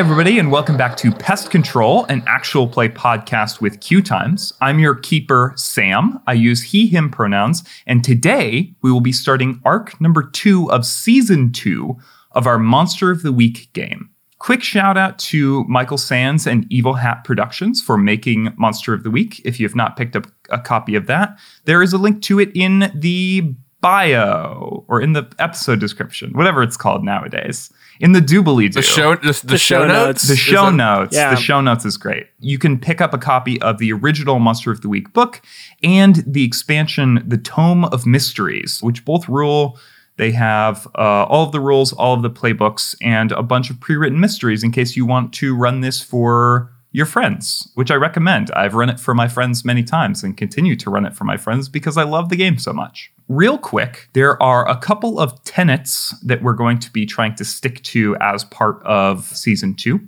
Everybody, and welcome back to Pest Control, an actual play podcast with Q Times. I'm your keeper, Sam. I use he, him pronouns, and today we will be starting arc number two of season two of our Monster of the Week game. Quick shout out to Michael Sands and Evil Hat Productions for making Monster of the Week. If you have not picked up a copy of that, there is a link to it in the bio or in the episode description, whatever it's called nowadays. In the doobly The show, the, the, show, notes. the show that- notes. Yeah. The show notes is great. You can pick up a copy of the original Monster of the Week book and the expansion, The Tome of Mysteries, which both rule. They have uh, all of the rules, all of the playbooks, and a bunch of pre written mysteries in case you want to run this for your friends, which I recommend. I've run it for my friends many times and continue to run it for my friends because I love the game so much. Real quick, there are a couple of tenets that we're going to be trying to stick to as part of season two.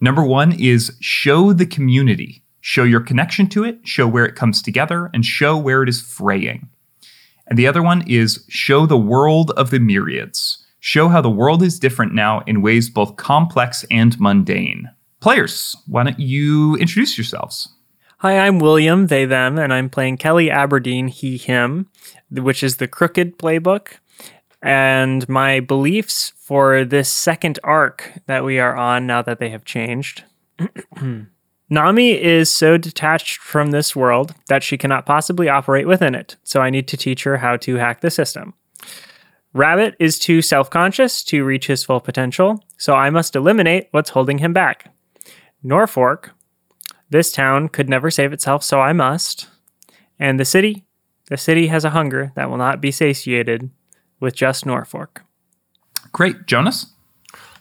Number one is show the community, show your connection to it, show where it comes together, and show where it is fraying. And the other one is show the world of the myriads, show how the world is different now in ways both complex and mundane. Players, why don't you introduce yourselves? Hi, I'm William, they, them, and I'm playing Kelly Aberdeen, he, him, which is the Crooked playbook. And my beliefs for this second arc that we are on now that they have changed. Nammi is so detached from this world that she cannot possibly operate within it, so I need to teach her how to hack the system. Rabbit is too self conscious to reach his full potential, so I must eliminate what's holding him back. Norfork, this town could never save itself, so I must. And the city, the city has a hunger that will not be satiated with just Norfork. Great. Jonas?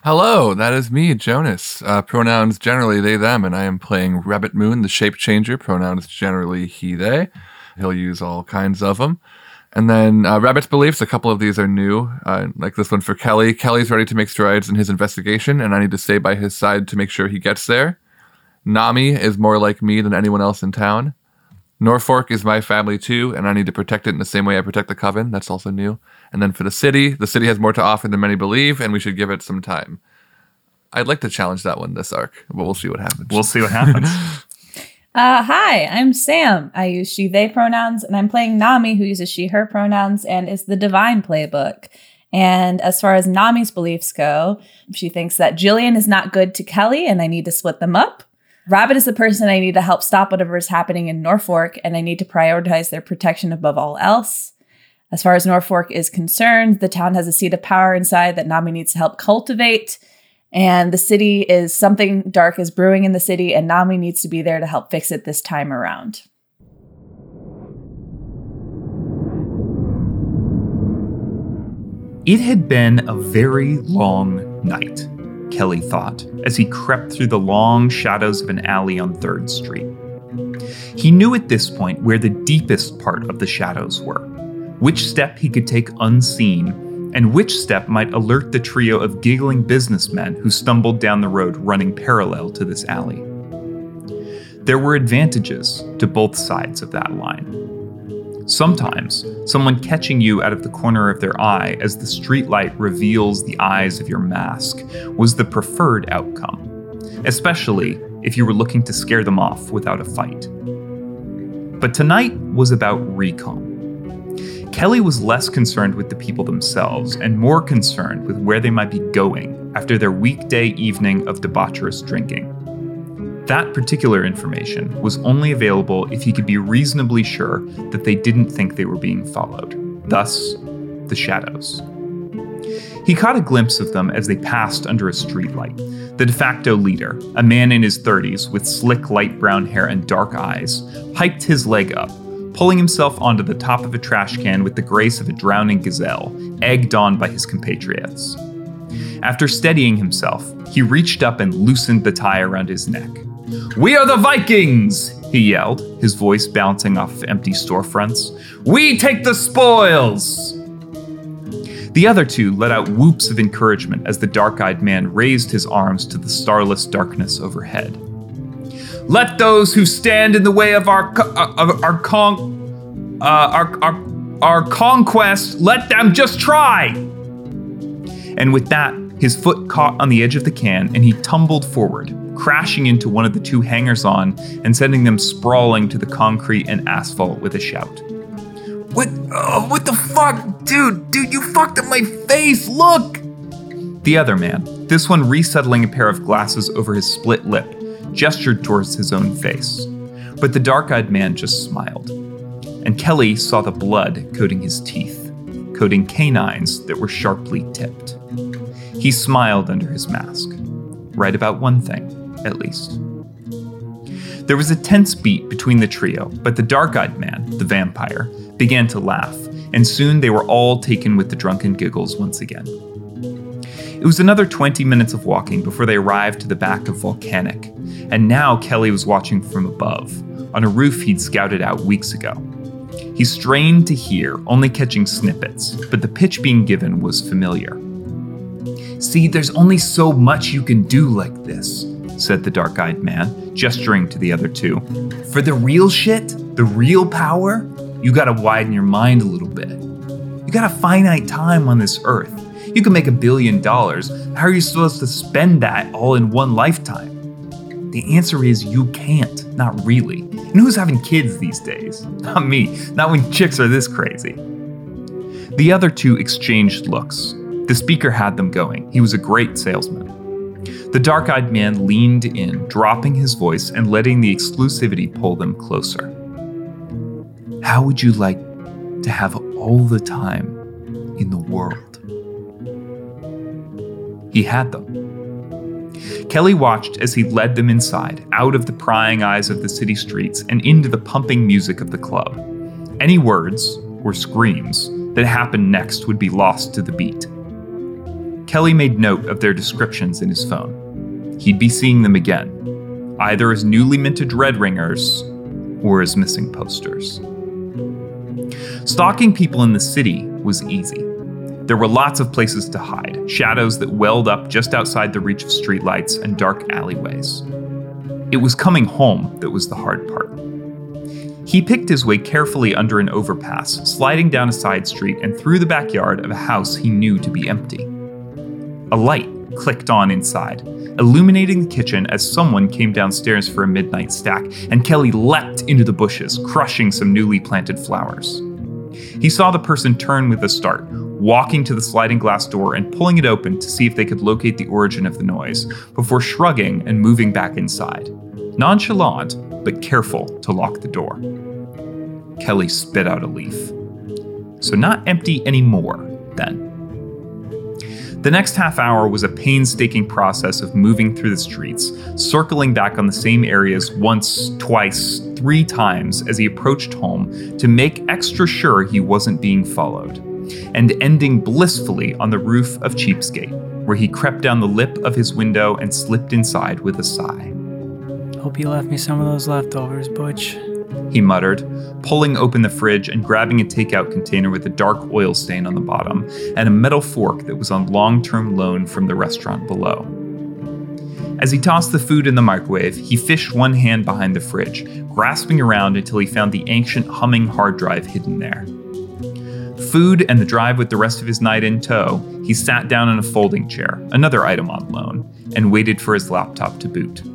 Hello, that is me, Jonas. Uh, pronouns generally they, them, and I am playing Rabbit Moon, the shape changer. Pronouns generally he, they. He'll use all kinds of them. And then uh, Rabbit's beliefs, a couple of these are new, uh, like this one for Kelly. Kelly's ready to make strides in his investigation, and I need to stay by his side to make sure he gets there. Nammi is more like me than anyone else in town. Norfork is my family too, and I need to protect it in the same way I protect the coven. That's also new. And then for the city, the city has more to offer than many believe, and we should give it some time. I'd like to challenge that one this arc, but we'll see what happens. We'll see what happens. Uh, hi, I'm Sam. I use she, they pronouns, and I'm playing Nammi, who uses she, her pronouns and is the divine playbook. And as far as Nammi's beliefs go, she thinks that Jillian is not good to Kelly and I need to split them up. Rabbit is the person I need to help stop whatever is happening in Norfork, and I need to prioritize their protection above all else. As far as Norfork is concerned, the town has a seat of power inside that Nammi needs to help cultivate. And the city is something dark is brewing in the city, and Nammi needs to be there to help fix it this time around. It had been a very long night, Kelly thought, as he crept through the long shadows of an alley on 3rd Street. He knew at this point where the deepest part of the shadows were, which step he could take unseen, and which step might alert the trio of giggling businessmen who stumbled down the road running parallel to this alley. There were advantages to both sides of that line. Sometimes, someone catching you out of the corner of their eye as the streetlight reveals the eyes of your mask was the preferred outcome, especially if you were looking to scare them off without a fight. But tonight was about recon. Kelly was less concerned with the people themselves and more concerned with where they might be going after their weekday evening of debaucherous drinking. That particular information was only available if he could be reasonably sure that they didn't think they were being followed, thus, the shadows. He caught a glimpse of them as they passed under a streetlight. The de facto leader, a man in his 30s with slick light brown hair and dark eyes, hiked his leg up, pulling himself onto the top of a trash can with the grace of a drowning gazelle, egged on by his compatriots. After steadying himself, he reached up and loosened the tie around his neck. We are the Vikings! He yelled, his voice bouncing off empty storefronts. We take the spoils! The other two let out whoops of encouragement as the dark eyed man raised his arms to the starless darkness overhead. Let those who stand in the way of our uh, of our con uh, our, our our conquest, let them just try. And with that, His foot caught on the edge of the can and he tumbled forward, crashing into one of the two hangers on and sending them sprawling to the concrete and asphalt with a shout. What? Oh, what the fuck? Dude, dude, you fucked up my face! Look! The other man, this one resettling a pair of glasses over his split lip, gestured towards his own face. But the dark eyed man just smiled. And Kelly saw the blood coating his teeth, coating canines that were sharply tipped. He smiled under his mask. Right about one thing, at least. There was a tense beat between the trio, but the dark eyed man, the vampire, began to laugh, and soon they were all taken with the drunken giggles once again. It was another 20 minutes of walking before they arrived to the back of Volcanic, and now Kelly was watching from above, on a roof he'd scouted out weeks ago. He strained to hear, only catching snippets, but the pitch being given was familiar. See, there's only so much you can do like this, said the dark eyed man, gesturing to the other two. For the real shit, the real power, you gotta widen your mind a little bit. You got a finite time on this earth. You can make a billion dollars. How are you supposed to spend that all in one lifetime? The answer is you can't, not really. And who's having kids these days? Not me, not when chicks are this crazy. The other two exchanged looks. The speaker had them going. He was a great salesman. The dark eyed man leaned in, dropping his voice and letting the exclusivity pull them closer. How would you like to have all the time in the world? He had them. Kelly watched as he led them inside, out of the prying eyes of the city streets and into the pumping music of the club. Any words, or screams, that happened next would be lost to the beat. Kelly made note of their descriptions in his phone. He'd be seeing them again, either as newly minted Dread Ringers or as missing posters. Stalking people in the city was easy. There were lots of places to hide, shadows that welled up just outside the reach of streetlights and dark alleyways. It was coming home that was the hard part. He picked his way carefully under an overpass, sliding down a side street and through the backyard of a house he knew to be empty. A light clicked on inside, illuminating the kitchen as someone came downstairs for a midnight stack, and Kelly leapt into the bushes, crushing some newly planted flowers. He saw the person turn with a start, walking to the sliding glass door and pulling it open to see if they could locate the origin of the noise, before shrugging and moving back inside. Nonchalant, but careful to lock the door. Kelly spit out a leaf. So, not empty anymore, then. The next half hour was a painstaking process of moving through the streets, circling back on the same areas once, twice, three times as he approached home to make extra sure he wasn't being followed, and ending blissfully on the roof of Cheapskate, where he crept down the lip of his window and slipped inside with a sigh. Hope you left me some of those leftovers, Butch he muttered, pulling open the fridge and grabbing a takeout container with a dark oil stain on the bottom and a metal fork that was on long term loan from the restaurant below. As he tossed the food in the microwave, he fished one hand behind the fridge, grasping around until he found the ancient humming hard drive hidden there. Food and the drive with the rest of his night in tow, he sat down in a folding chair, another item on loan, and waited for his laptop to boot.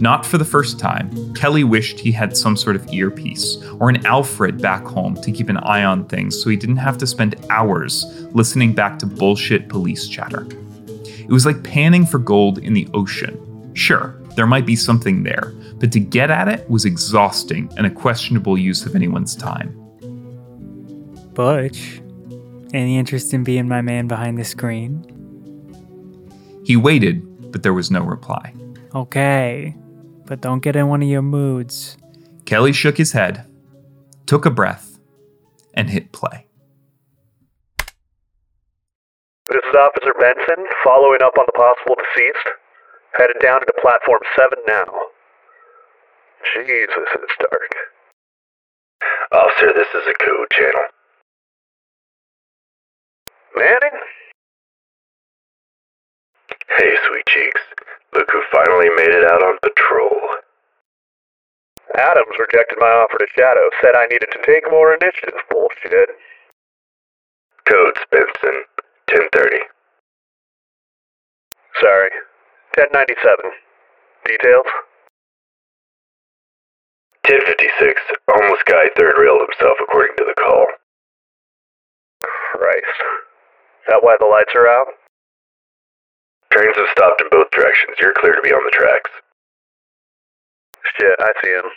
Not for the first time, Kelly wished he had some sort of earpiece or an Alfred back home to keep an eye on things so he didn't have to spend hours listening back to bullshit police chatter. It was like panning for gold in the ocean. Sure, there might be something there, but to get at it was exhausting and a questionable use of anyone's time. Butch, any interest in being my man behind the screen? He waited, but there was no reply. Okay, but don't get in one of your moods. Kelly shook his head, took a breath, and hit play. This is Officer Benson, following up on the possible deceased. Headed down to platform 7 now. Jesus, it's dark. Officer, this is a code channel. Manning? Hey, sweet cheeks. Look who finally made it out on patrol. Adams rejected my offer to Shadow, said I needed to take more initiative. Bullshit. Code Benson, 1030. Sorry. 1097. Details? 1056. Homeless guy third railed himself according to the call. Christ. That why the lights are out? Trains have stopped in both directions. You're clear to be on the tracks. Shit, I see him.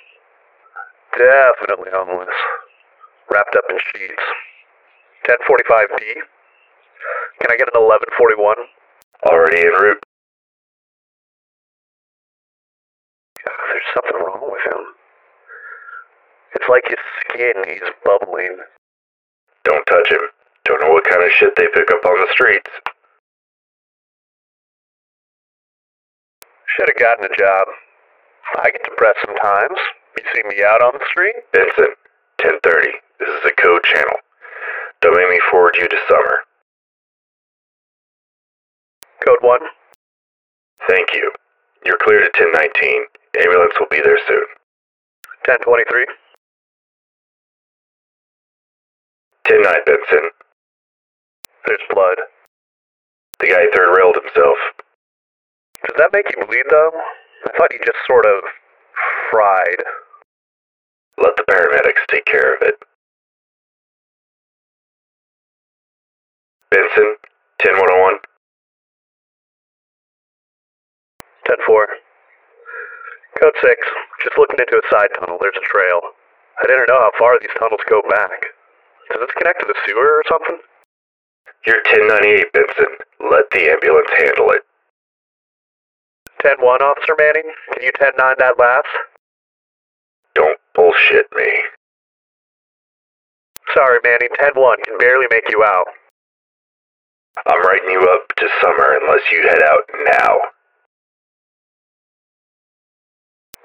Definitely homeless. Wrapped up in sheets. 1045D. Can I get an 1141? Already en route. There's something wrong with him. It's like his skin, he's bubbling. Don't touch him. Don't know what kind of shit they pick up on the streets. Should have gotten a job. I get depressed sometimes. You see me out on the street? Vincent, 1030. This is a code channel. Don't make me forward you to Sommer. Code 1. Thank you. You're cleared to 1019. Ambulance will be there soon. 1023. 10 9, Benson. There's blood. The guy third railed himself. Does that make you bleed, though? I thought you just sort of fried. Let the paramedics take care of it. Benson, 10101. 10-4. Code 6. Just looking into a side tunnel. There's a trail. I didn't know how far these tunnels go back. Does this connect to the sewer or something? You're 1098, Benson. Let the ambulance handle it. 10-1, Officer Manning. Can you 10-9 that last? Don't bullshit me. Sorry, Manning. 10-1. Can barely make you out. I'm writing you up to Sommer unless you head out now.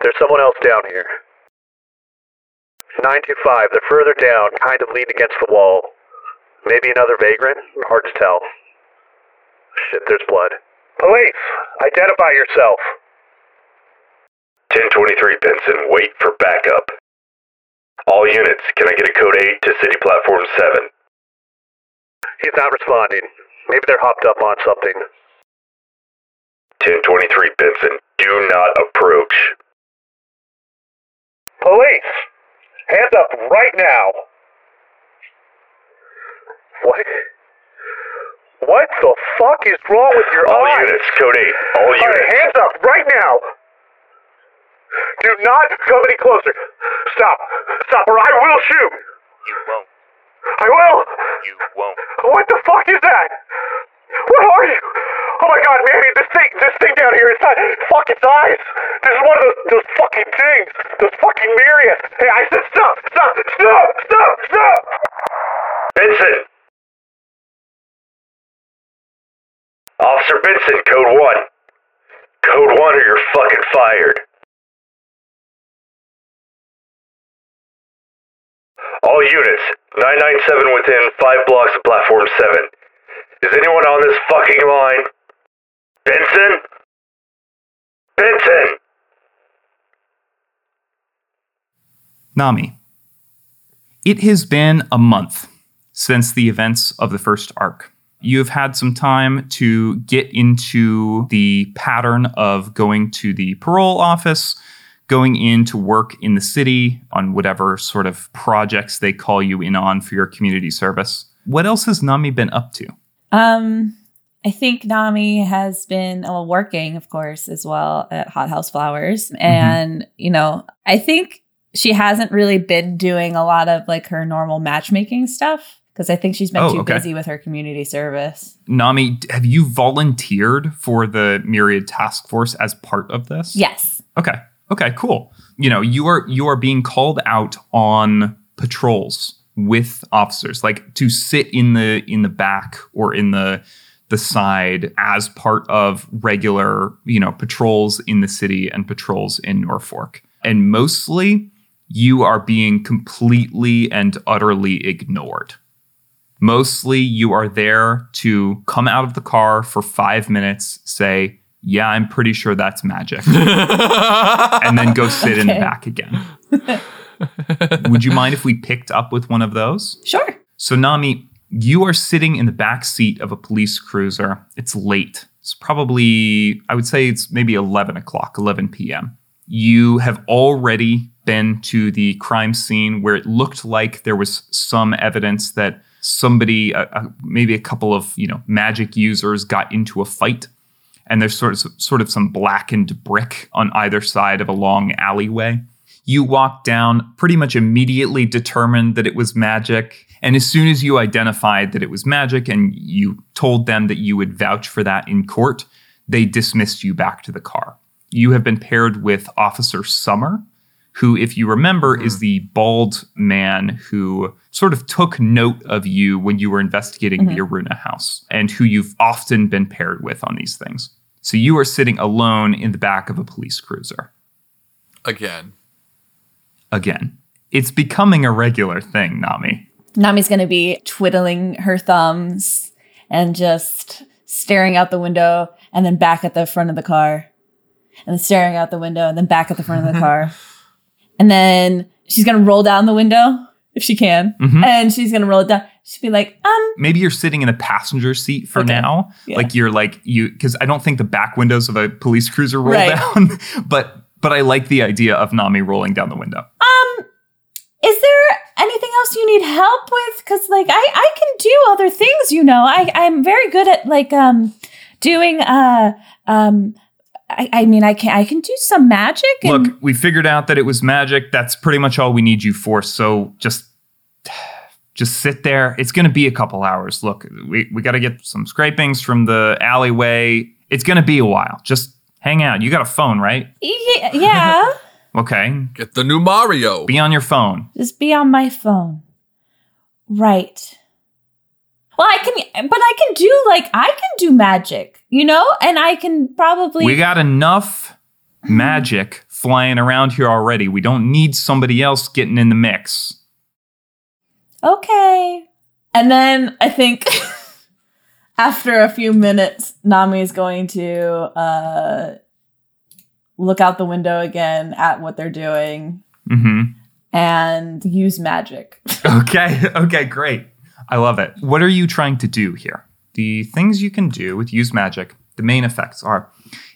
There's someone else down here. 925. They're further down, kind of leaned against the wall. Maybe another vagrant? Hard to tell. Shit, there's blood. Police! Identify yourself! 1023, Benson. Wait for backup. All units, can I get a code 8 to City Platform 7? He's not responding. Maybe they're hopped up on something. 1023, Benson. Do not approach. Police! Hands up right now! What? What the fuck is wrong with your All eyes? units, code 8. All All right, units. hands up right now! Do not come any closer. Stop. Stop or I will shoot. You won't. I will. You won't. What the fuck is that? What are you? Oh my god, Manny, this thing, this thing down here, it's not, fuck, its eyes. This is one of those, those fucking things. Those fucking myriad. Hey, I said stop, stop, stop, stop, stop. Benson! Officer Benson, code 1. Code 1 or you're fucking fired. All units, 997 within 5 blocks of platform 7. Is anyone on this fucking line? Benson? Benson! Nammi. It has been a month since the events of the first arc. You have had some time to get into the pattern of going to the parole office, going in to work in the city on whatever sort of projects they call you in on for your community service. What else has Nammi been up to? Um, I think Nammi has been well, working, of course, as well at Hot House Flowers. Mm-hmm. And, you know, I think she hasn't really been doing a lot of like her normal matchmaking stuff because I think she's been Oh, too okay. busy with her community service. Nammi, have you volunteered for the Myriad Task Force as part of this? Yes. Okay. Okay, cool. You know, you are you are being called out on patrols with officers, like to sit in the in the back or in the the side as part of regular, you know, patrols in the city and patrols in Norfork. And mostly you are being completely and utterly ignored. Mostly you are there to come out of the car for 5 minutes, say, "Yeah, I'm pretty sure that's magic." and then go sit in the Okay. back again. Would you mind if we picked up with one of those? Sure. So, Nammi, you are sitting in the back seat of a police cruiser. It's late. It's probably, I would say it's maybe 11 o'clock, 11 p.m. You have already been to the crime scene where it looked like there was some evidence that somebody, maybe a couple of you know magic users, got into a fight, and there's sort of sort of some blackened brick on either side of a long alleyway. You walk down, pretty much immediately determined that it was magic. And as soon as you identified that it was magic and you told them that you would vouch for that in court, they dismissed you back to the car. You have been paired with Officer Sommer, who, if you remember, is mm-hmm. the bald man who sort of took note of you when you were investigating the mm-hmm. Aruna house and who you've often been paired with on these things. So you are sitting alone in the back of a police cruiser. Again. Again, it's becoming a regular thing, Nammi. Nammi's going to be twiddling her thumbs and just staring out the window and then back at the front of the car. And then staring out the window and then back at the front of the car. And then she's going to roll down the window if she can. Mhm. And she's going to roll it down. She'll be like, um, Maybe you're sitting in a passenger seat for Okay. now. Yeah. Like you're like you because I don't think the back windows of a police cruiser roll Right. down. but but I like the idea of Nammi rolling down the window. um, is there anything else you need help with? Because like I I can do other things, you know. I I'm very good at like um doing uh um. I, I mean, I can I can do some magic. And, Look, we figured out that it was magic. That's pretty much all we need you for. So just just sit there. It's going to be a couple hours. Look, we we got to get some scrapings from the alleyway. It's going to be a while. Just hang out. You got a phone, right? yeah, yeah. Okay. Get the new Mario. Be on your phone. just be on my phone. Right. Well, I can, but I can do like I can do magic, you know, and I can probably. We got enough magic flying around here already. We don't need somebody else getting in the mix. okay. And then I think after a few minutes, Nammi is going to uh, look out the window again at what they're doing mm-hmm. and use magic. Okay. Okay. Great. I love it. What are you trying to do here? The things you can do with use magic, the main effects are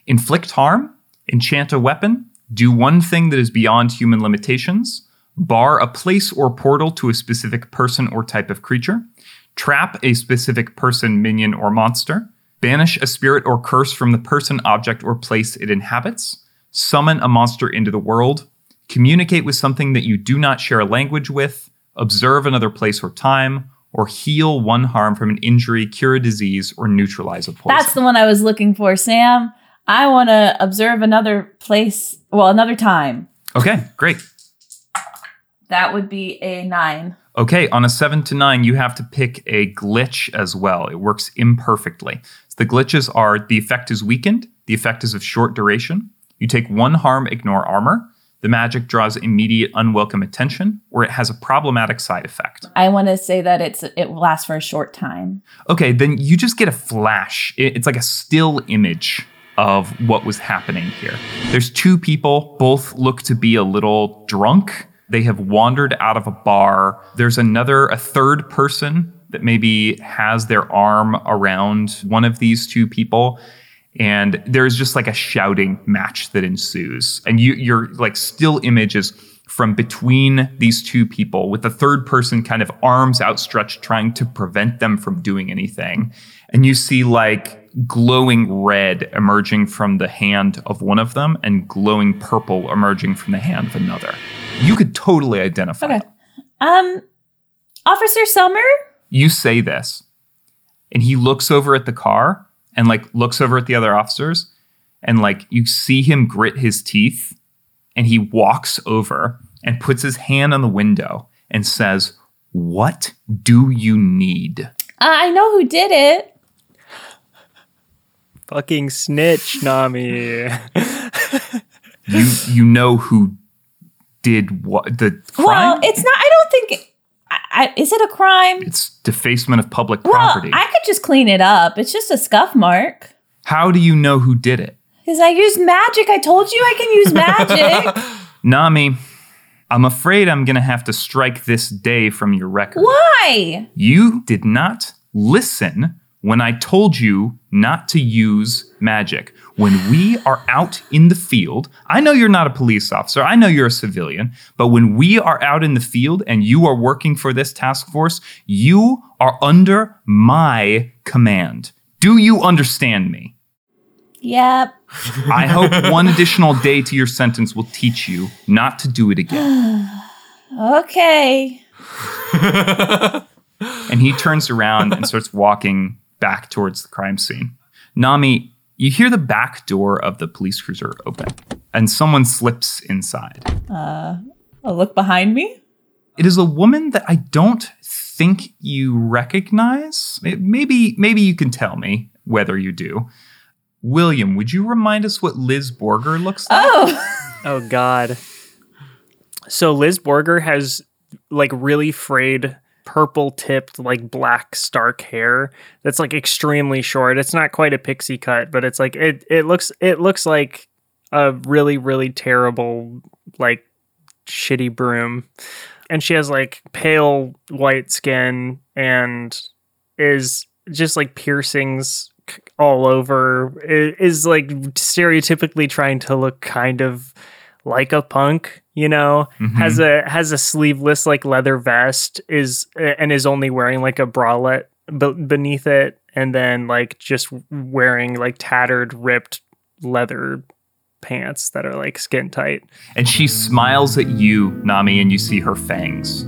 inflict harm, enchant a weapon, do one thing that is beyond human limitations, bar a place or portal to a specific person or type of creature, trap a specific person, minion, or monster, banish a spirit or curse from the person, object, or place it inhabits, summon a monster into the world, communicate with something that you do not share a language with, observe another place or time, or heal one harm from an injury, cure a disease, or neutralize a poison. That's the one I was looking for, Sam. I want to observe another place, well, another time. okay, great. That would be a nine. Okay, on a seven to nine, you have to pick a glitch as well. It works imperfectly. So the glitches are the effect is weakened, the effect is of short duration. You take one harm, ignore armor. The magic draws immediate unwelcome attention, or it has a problematic side effect. I want to say that it's it lasts for a short time. Okay, then you just get a flash. It's like a still image of what was happening here. There's two people, both look to be a little drunk. They have wandered out of a bar. There's another, a third person that maybe has their arm around one of these two people. And there's just like a shouting match that ensues. And you're like still images from between these two people with the third person kind of arms outstretched trying to prevent them from doing anything and you see like glowing red emerging from the hand of one of them and glowing purple emerging from the hand of another you could totally identify Okay. Um, Officer Sommer. you say this and he looks over at the car and like looks over at the other officers and like you see him grit his teeth and he walks over and puts his hand on the window and says what do you need Uh, I know who did it. Fucking snitch, Nammi. you you know who did what the crime Well, it's not. I don't think. I, I, is it a crime? it's defacement of public Well, property I could just clean it up. It's just a scuff mark. how do you know who did it Because I use magic. I told you I can use magic. nammi i'm afraid i'm gonna have to strike this day from your record Why? You did not listen when I told you not to use magic. When we are out in the field, I know you're not a police officer, I know you're a civilian, but when we are out in the field and you are working for this task force, you are under my command. Do you understand me? Yep. I hope one additional day to your sentence will teach you not to do it again. Okay. And he turns around and starts walking back towards the crime scene. Nammi, you hear the back door of the police cruiser open, and someone slips inside. Uh, I'll look behind me. It is a woman that I don't think you recognize. It- Maybe, maybe you can tell me whether you do. William, would you remind us what Liz Borger looks like? Oh, Oh God. So Liz Borger has like really frayed purple tipped like black stark hair that's like extremely short. It's not quite a pixie cut, but it's like it it looks it looks like a really really terrible like shitty broom. And she has like pale white skin and is just like piercings all over. I- Is like stereotypically trying to look kind of like a punk, you know, has mm-hmm. a has a sleeveless like leather vest is and is only wearing like a bralette be- beneath it and then like just wearing like tattered ripped leather pants that are like skin tight. And she smiles at you, Nammi, and you see her fangs.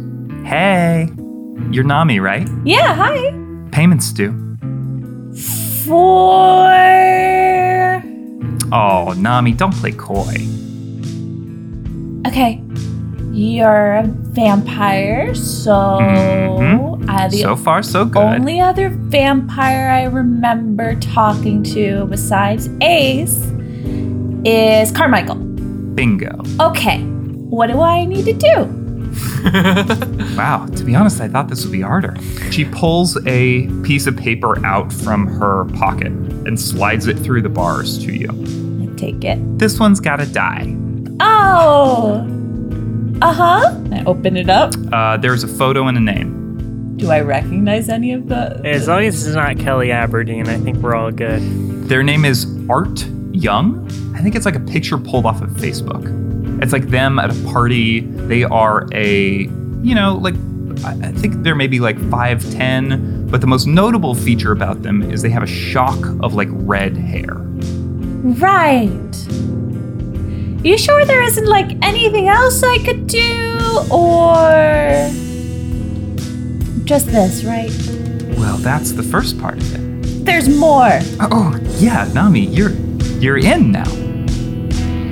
Hey, you're Nammi, right? yeah. Hi. Payments due. For. Oh, Nammi, don't play coy. Okay. You're a vampire, so Mhm. uh, so far, so good. The only other vampire I remember talking to besides Ace is Carmichael. Bingo. Okay, what do I need to do? Wow, to be honest, I thought this would be harder. She pulls a piece of paper out from her pocket and slides it through the bars to you. I take it. This one's gotta die. Oh! Uh huh. I open it up. Uh, there's a photo and a name. Do I recognize any of the? As long as it's not Kelly Aberdeen, I think we're all good. Their name is Art Young. I think it's like a picture pulled off of Facebook. It's like them at a party. They are a, you know, like, I I think they're maybe like 5'10, but the most notable feature about them is they have a shock of like red hair. Right. You sure there isn't like anything else I could do, or just this, right? Well, that's the first part of it. There's more. Oh, oh, yeah, Nammi, you're you're in now.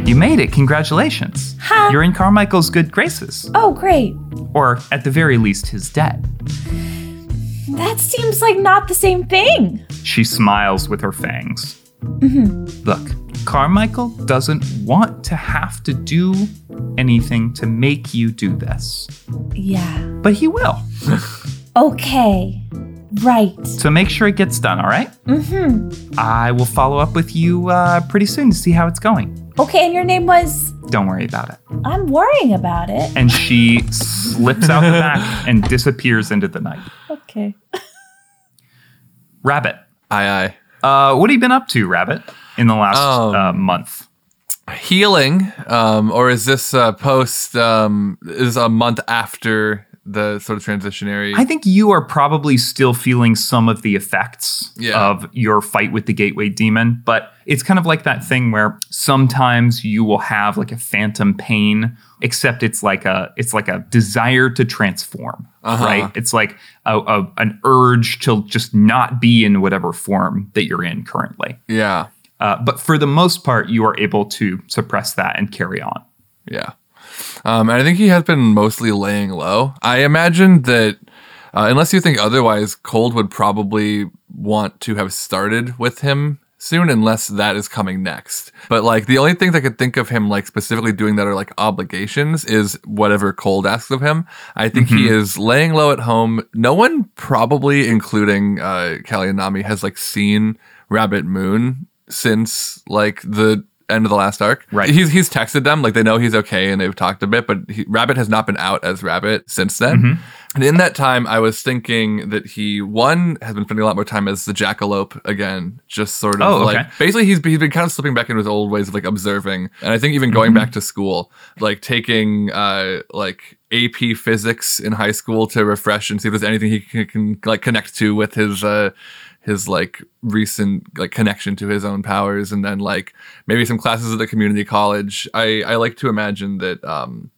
You made it. Congratulations. Huh? You're in Carmichael's good graces, Oh, great. or at the very least his debt. That seems like not the same thing. She smiles with her fangs. Mm-hmm. Look, Carmichael doesn't want to have to do anything to make you do this, Yeah. but he will. Okay. Right. So make sure it gets done, all right? Mm-hmm. I will follow up with you uh, pretty soon to see how it's going. Okay, and your name was. Don't worry about it. I'm worrying about it. And she slips out the back and disappears into the night. Okay. Rabbit. Aye, Uh, what have you been up to, Rabbit, in the last Um, uh, month? Healing, um, or is this uh, post? Um, is a month after the sort of transitionary? I think you are probably still feeling some of the effects Yeah. of your fight with the gateway demon, but it's kind of like that thing where sometimes you will have like a phantom pain, except it's like a it's like a desire to transform, Uh-huh. right? It's like a, a an urge to just not be in whatever form that you're in currently. yeah, Uh, but for the most part, you are able to suppress that and carry on. yeah. Um, and I think he has been mostly laying low. I imagine that. Uh, unless you think otherwise, Cold would probably want to have started with him soon, unless that is coming next. But like the only things I could think of him like specifically doing that are like obligations is whatever Cold asks of him. I think he is laying low at home. No one, probably including uh, Kelly and Nammi, has like seen Rabbit Moon since like the end of the last arc. Right. He's he's texted them like they know he's okay and they've talked a bit, but he, Rabbit has not been out as Rabbit since then. Mm-hmm. And in that time, I was thinking that he one has been spending a lot more time as the jackalope again, just sort of Oh, okay. like basically he's he's been kind of slipping back into his old ways of like observing, and I think even going Mm-hmm. back to school, like taking uh like AP physics in high school to refresh and see if there's anything he can, can like connect to with his uh his like recent like connection to his own powers, and then like maybe some classes at the community college. I I like to imagine that um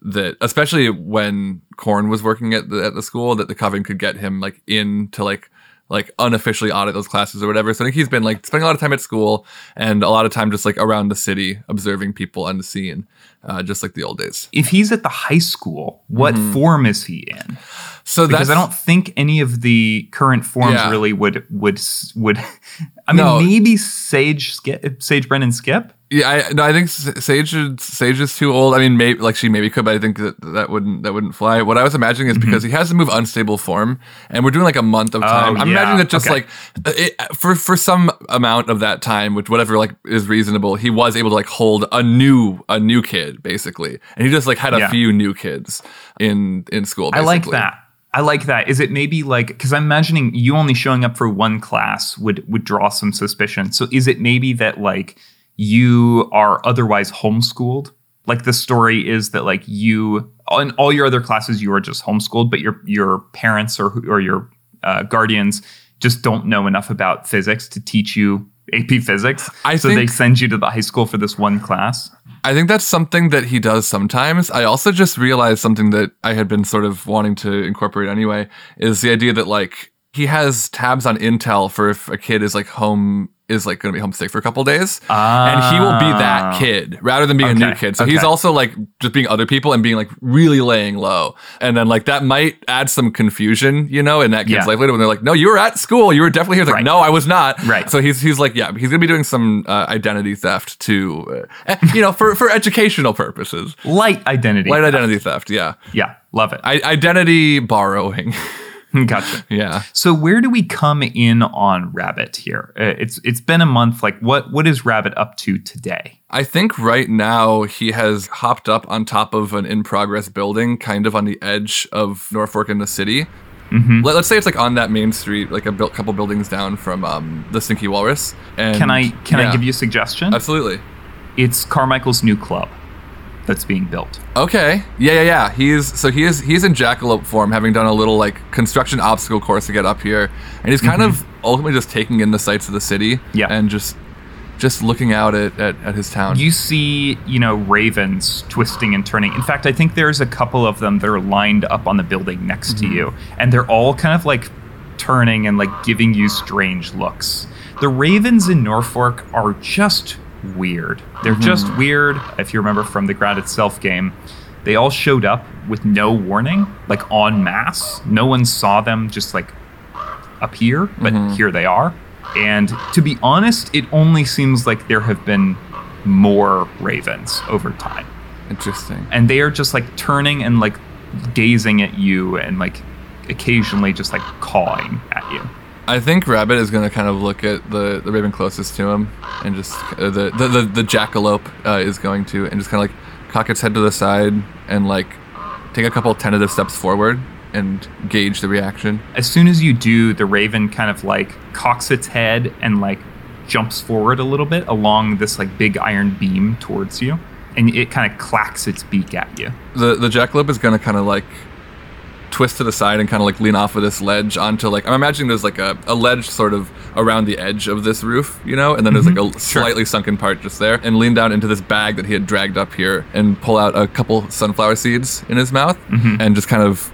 that especially when corn was working at the at the school that the coven could get him like in to like like unofficially audit those classes or whatever. So I think he's been like spending a lot of time at school and a lot of time just like around the city observing people on the scene, uh, just like the old days. If he's at the high school, what form is he in? So Because that's I don't think any of the current forms Yeah. really would would would. I mean, No. maybe Sage Skip, Sage Brennan Skip. Yeah, I, no, I think Sage is, Sage is too old. I mean, maybe like she maybe could, but I think that that wouldn't that wouldn't fly. What I was imagining is mm-hmm. because he has to move unstable form, and we're doing like a month of time. Oh, I'm yeah. imagining that just Okay. like uh, it, for for some amount of that time, which whatever like is reasonable, he was able to like hold a new a new kid basically, and he just like had a Yeah. few new kids in in school. I like basically. that. I like that. Is it maybe like because I'm imagining you only showing up for one class would would draw some suspicion. So is it maybe that like you are otherwise homeschooled? Like the story is that like you in all your other classes you are just homeschooled, but your your parents or or your uh, guardians just don't know enough about physics to teach you AP physics. I so they send you to the high school for this one class. I think that's something that he does sometimes. I also just realized something that I had been sort of wanting to incorporate anyway is the idea that like he has tabs on Intel for if a kid is like home is like going to be homesick for a couple days, and he will be that Ah. kid rather than being a new kid. So he's also like just being other people and being like really laying low, and then like that might add some confusion, you know, in that kid's Yeah. life later when they're like, "No, you were at school. You were definitely here." It's like, Right. "No, I was not." Right. So he's he's like, yeah, he's gonna be doing some uh, identity theft to, uh, you know, for for educational purposes, Light identity. light identity theft. Yeah, Yeah, love it. I- identity borrowing. gotcha. yeah. So where do we come in on Rabbit here? Uh, It's it's been a month. Like what what is Rabbit up to today? I think right now he has hopped up on top of an in progress building, kind of on the edge of Norfork in the city. Mm-hmm. Let, us say it's like on that main street, like a built couple buildings down from um, the Stinky Walrus. And Can I can yeah, I give you a suggestion? absolutely? It's Carmichael's new club that's being built. Okay. Yeah, yeah, yeah. He's so he is he's in jackalope form, having done a little like construction obstacle course to get up here, and he's kind of ultimately just taking in the sights of the city. Mm-hmm. Yeah. And just just looking out at, at, at his town. You see, you know, ravens twisting and turning. In fact, I think there's a couple of them that are lined up on the building next to you, and they're all kind of like turning and like giving you strange looks. The ravens in Norfork are just weird. They're just hmm. weird. If you remember from the ground itself game, they all showed up with no warning, like en masse. No one saw them just like appear, but mm-hmm. here they are. And to be honest, it only seems like there have been more ravens over time. Interesting. And they are just like turning and like gazing at you and like occasionally just like cawing at you. I think Rabbit is going to kind of look at the, the raven closest to him, and just uh, the, the the the jackalope uh, is going to, and just kind of like cock its head to the side and like take a couple tentative steps forward and gauge the reaction. As soon as you do, the raven kind of like cocks its head and like jumps forward a little bit along this like big iron beam towards you. And it kind of clacks its beak at you. the the jackalope is gonna kind of like twist to the side and kind of like lean off of this ledge onto like I'm imagining there's like a, a ledge sort of around the edge of this roof, you know, and then there's like a mm-hmm. slightly sunken part just there, and lean down into this bag that he had dragged up here and pull out a couple sunflower seeds in his mouth mm-hmm. and just kind of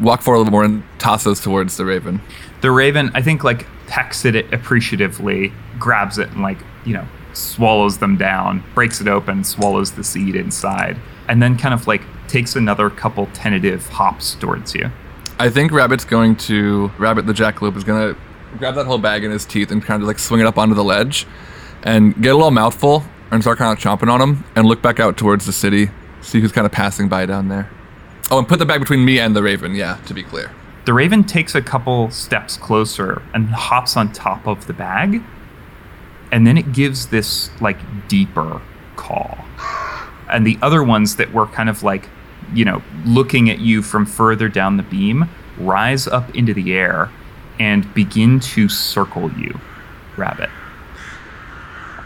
walk forward a little more and toss those towards the raven. The raven, I think, like pecks at it appreciatively, grabs it and like you know swallows them down, breaks it open, swallows the seed inside, and then kind of like takes another couple tentative hops towards you. I think Rabbit's going to Rabbit the jackalope is gonna grab that whole bag in his teeth and kind of like swing it up onto the ledge and get a little mouthful and start kind of chomping on him and look back out towards the city, see who's kind of passing by down there. Oh, and put the bag between me and the raven, yeah, to be clear. The raven takes a couple steps closer and hops on top of the bag, and then it gives this like deeper call. And the other ones that were kind of like you know, looking at you from further down the beam, rise up into the air and begin to circle you, Rabbit.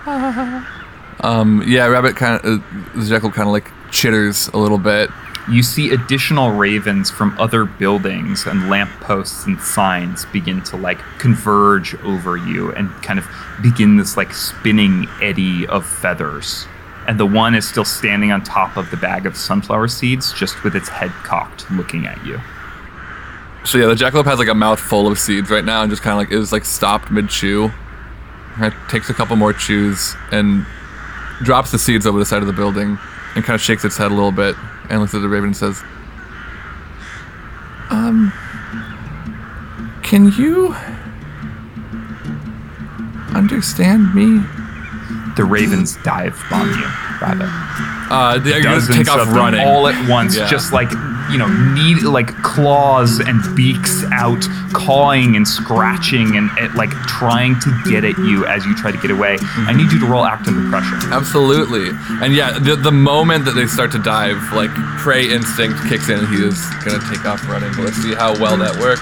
Um, yeah, Rabbit kind of, uh, Jekyll kind of like chitters a little bit. You see additional ravens from other buildings and lampposts and signs begin to like converge over you and kind of begin this like spinning eddy of feathers. And the one is still standing on top of the bag of sunflower seeds, just with its head cocked, looking at you. So yeah, the jackalope has like a mouth full of seeds right now, and just kind of like is like stopped mid chew. It takes a couple more chews and drops the seeds over the side of the building, and kind of shakes its head a little bit, and looks at the raven and says, "Um, can you understand me?" The ravens dive bomb you, Rabbit. Uh, they are gonna dozens take off running. all at once, Yeah. just like you know, need like claws and beaks out, cawing and scratching and, and, like trying to get at you as you try to get away. I need you to roll act under pressure. Absolutely. And yeah, the, the moment that they start to dive, like prey instinct kicks in and he is going to take off running. But let's see how well that works.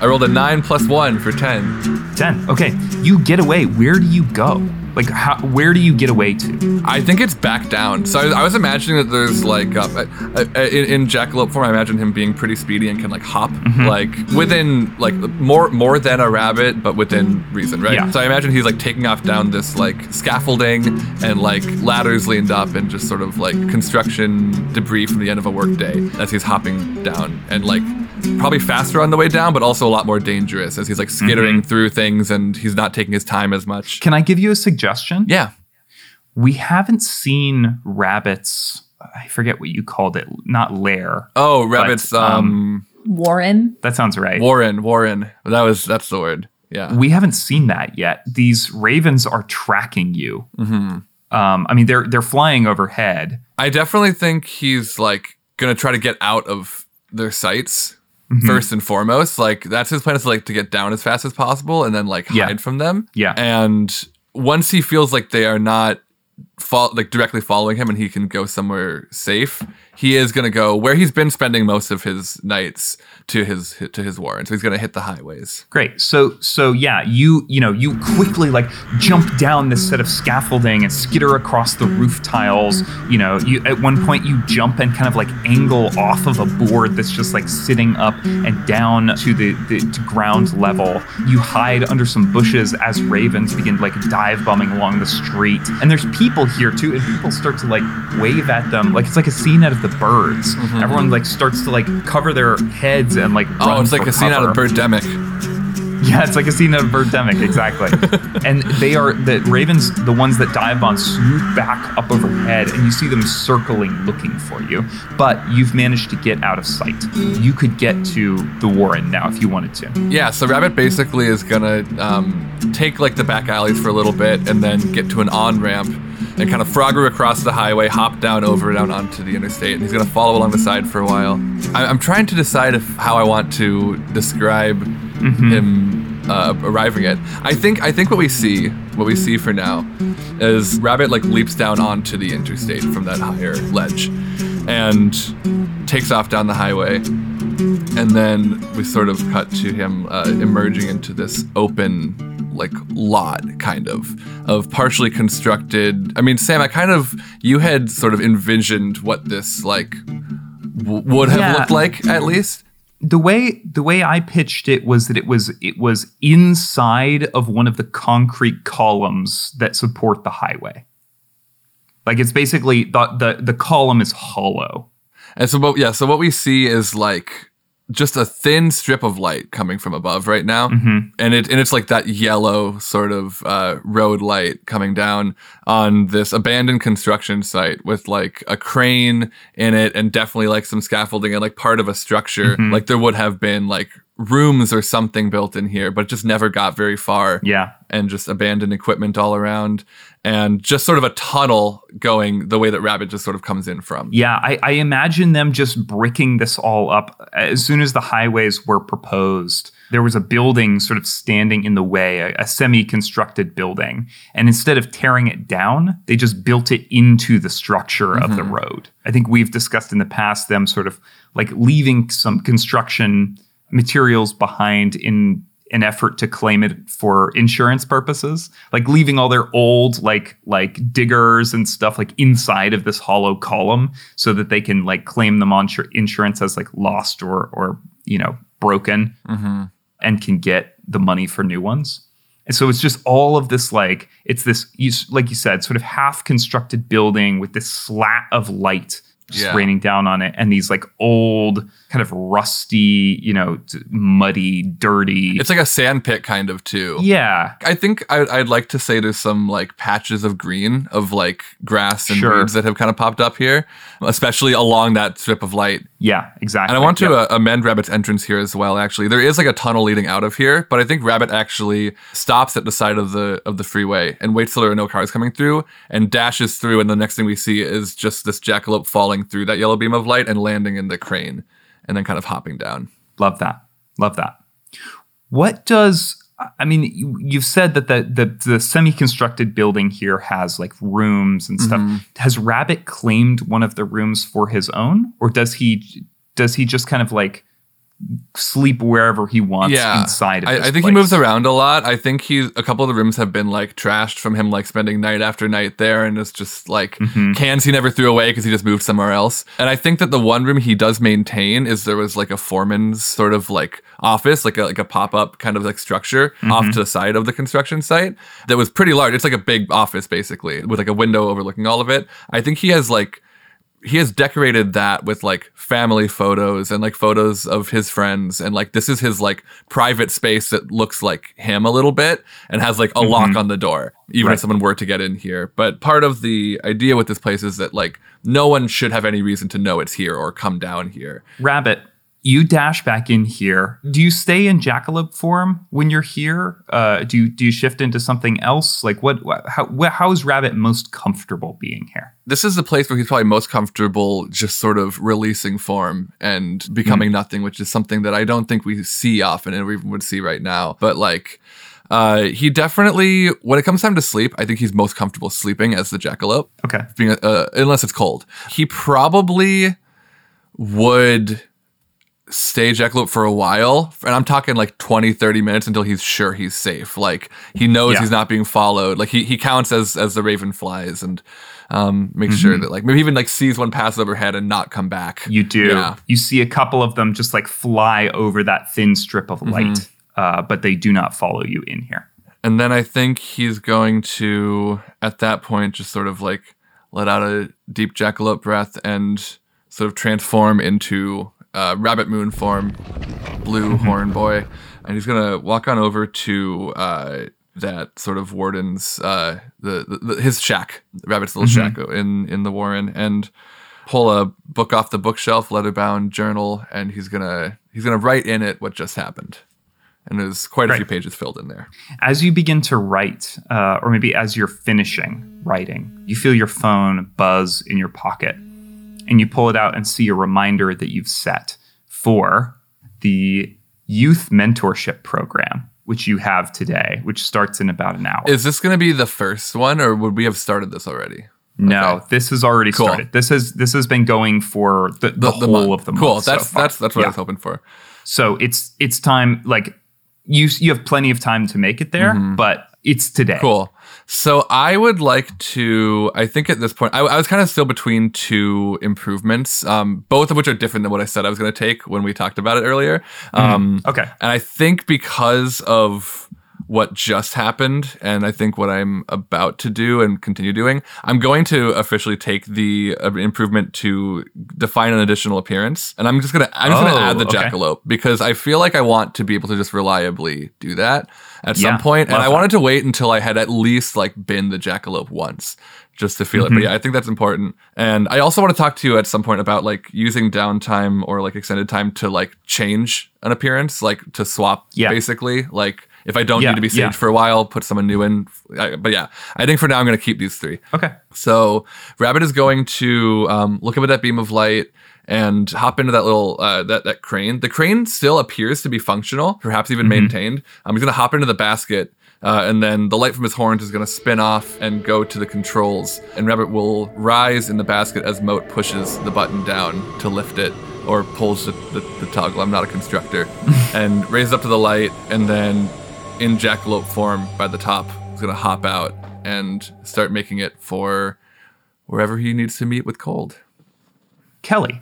I rolled a 9 plus 1 for 10. Ten. Okay, you get away. Where do you go? Like, how, where do you get away to? I think it's back down. So I, I was imagining that there's like, uh, uh, uh, in, in jackalope form, I imagine him being pretty speedy and can like hop, like within, like more more than a rabbit, but within reason, right? Yeah. So I imagine he's like taking off down this like scaffolding and like ladders leaned up and just sort of like construction debris from the end of a workday as he's hopping down and like probably faster on the way down, but also a lot more dangerous as he's like skittering through things and he's not taking his time as much. Can I give you a suggestion? Yeah. We haven't seen rabbits. I forget what you called it. Not lair. Oh, rabbits. um, um Warren. That sounds right. Warren, Warren. That was that's the word. Yeah. we haven't seen that yet. These ravens are tracking you. Mm-hmm. Um, I mean, they're they're flying overhead. I definitely think he's like gonna try to get out of their sights Mm-hmm. first and foremost. Like that's his plan is to like to get down as fast as possible and then like Yeah. hide from them. Yeah. And once he feels like they are not fol- like directly following him and he can go somewhere safe, he is gonna go where he's been spending most of his nights to his to his warren. So he's gonna hit the highways. Great. So so yeah, you you know you quickly like jump down this set of scaffolding and skitter across the roof tiles. You know, you at one point you jump and kind of like angle off of a board that's just like sitting up and down to the, the to ground level. You hide under some bushes as ravens begin like dive bombing along the street. And there's people here too, and people start to like wave at them like it's like a scene out of the birds. Mm-hmm. Everyone like starts to like cover their heads and like Oh, it's like a scene out of. Birdemic. Yeah, it's like a scene out of Birdemic, exactly. and they are the ravens, the ones that dive on, swoop back up overhead, and you see them circling, looking for you. But you've managed to get out of sight. You could get to the Warren now if you wanted to. Yeah, so Rabbit basically is gonna um, take like the back alleys for a little bit and then get to an on ramp and kind of frogger across the highway, hop down over down onto the interstate, and he's gonna follow along the side for a while. I- I'm trying to decide if how I want to describe him uh, arriving at. I think I think what we see, what we see for now, is Rabbit like leaps down onto the interstate from that higher ledge, and takes off down the highway and then we sort of cut to him uh, emerging into this open like lot kind of of partially constructed i mean sam i kind of you had sort of envisioned what this like w- would have Yeah. looked like at least The way the way I pitched it was that it was it was inside of one of the concrete columns that support the highway. Like it's basically the the, the column is hollow. and so what yeah so what we see is like just a thin strip of light coming from above right now. And it and it's like that yellow sort of uh, road light coming down on this abandoned construction site with like a crane in it and definitely like some scaffolding and like part of a structure like there would have been like rooms or something built in here but it just never got very far Yeah. and just abandoned equipment all around and just sort of a tunnel going the way that rabbit just sort of comes in from Yeah, I, I imagine them just bricking this all up as soon as the highways were proposed. there was a building sort of standing in the way, a, a semi-constructed building, and instead of tearing it down, they just built it into the structure of the mm-hmm. road. I think we've discussed in the past them sort of like leaving some construction materials behind in an effort to claim it for insurance purposes like leaving all their old like like diggers and stuff like inside of this hollow column so that they can like claim them on insurance as like lost or or you know broken mm-hmm. and can get the money for new ones. And so it's just all of this like it's this like you said sort of half constructed building with this slat of light just Yeah. raining down on it and these like old kind of rusty you know t- muddy dirty It's like a sand pit kind of too. yeah I think I, I'd like to say there's some like patches of green of like grass and Sure. weeds that have kind of popped up here, especially along that strip of light. yeah exactly And I want to Yep. uh, amend Rabbit's entrance here as well. Actually, there is like a tunnel leading out of here, but I think Rabbit actually stops at the side of the of the freeway and waits till there are no cars coming through and dashes through. And the next thing we see is just this jackalope falling through that yellow beam of light and landing in the crane, and then kind of hopping down. Love that. Love that. What does I mean? You, you've said that the, the the semi-constructed building here has like rooms and stuff. Mm-hmm. Has Rabbit claimed one of the rooms for his own, or does he does he just kind of like sleep wherever he wants yeah, inside of I, I think place? he moves around a lot. I think he's a couple of the rooms have been like trashed from him, like spending night after night there, and it's just like Mm-hmm. cans he never threw away because he just moved somewhere else. And I think that the one room he does maintain is there was like a foreman's sort of like office, like a like a pop up kind of like structure Mm-hmm. off to the side of the construction site that was pretty large. It's like a big office basically with like a window overlooking all of it. I think he has like he has decorated that with like family photos and like photos of his friends and like this is his like private space that looks like him a little bit and has like a mm-hmm. lock on the door even Right. if someone were to get in here but part of the idea with this place is that like no one should have any reason to know it's here or come down here Rabbit. You dash back in here. Do you stay in jackalope form when you're here? Uh, do you do you shift into something else? Like what? how, how is Rabbit most comfortable being here? this is the place where he's probably most comfortable just sort of releasing form and becoming nothing, which is something that I don't think we see often and we would see right now. But like, uh, he definitely, when it comes time to sleep, I think he's most comfortable sleeping as the jackalope, Okay. being uh, unless it's cold. He probably would stay jackalope for a while and i'm talking like 20 30 minutes until he's sure he's safe like he knows Yeah. he's not being followed like he, he counts as as the raven flies and um makes sure that like maybe even like sees one pass overhead and not come back You do. Yeah. You see a couple of them just like fly over that thin strip of light, uh, but they do not follow you in here. and then i think he's going to at that point just sort of like let out a deep jackalope breath and sort of transform into uh, rabbit moon form blue horn boy and he's gonna walk on over to uh, that sort of warden's uh, the, the, his shack rabbit's little shack in in the warren and pull a book off the bookshelf leather bound journal and he's gonna he's gonna write in it what just happened. And there's quite a few pages filled in there. As you begin to write, uh, or maybe as you're finishing writing, you feel your phone buzz in your pocket and you pull it out and see a reminder that you've set for the youth mentorship program, which you have today, which starts in about an hour. Is this going to be the first one, or would we have started this already? no, okay. this has already Cool. started. This has this has been going for the, the, whole month. of the month. Cool. That's that's that's what I was hoping for. So it's it's time. Like you you have plenty of time to make it there, but it's today. Mm-hmm. Cool. So I would like to. I think at this point, I, I was kind of still between two improvements, um, both of which are different than what I said I was going to take when we talked about it earlier. Um, Okay. And I think because of what just happened, and I think what I'm about to do and continue doing, I'm going to officially take the uh, improvement to define an additional appearance, and I'm just gonna I'm just Oh, gonna add the okay. jackalope because I feel like I want to be able to just reliably do that at Yeah, some point, and I wanted to wait until I had at least like been the jackalope once just to feel it. But Mm-hmm. yeah, I think that's important. And I also want to talk to you at some point about like using downtime or like extended time to like change an appearance, like to swap Yeah. basically. Like If I don't Yeah, need to be saved yeah. for a while, put someone new in. I- But yeah, I think for now I'm going to keep these three. Okay. So Rabbit is going to um, look up at that beam of light and hop into that little uh, that that crane. The crane still appears to be functional, perhaps even maintained. Um, he's going to hop into the basket. Uh, and then the light from his horns is going to spin off and go to the controls. And Rabbit will rise in the basket as Moat pushes the button down to lift it or pulls the, the, the toggle. I'm not a constructor. and raises up to the light. And then in jackalope form by the top, is going to hop out and start making it for wherever he needs to meet with Cold. Kelly,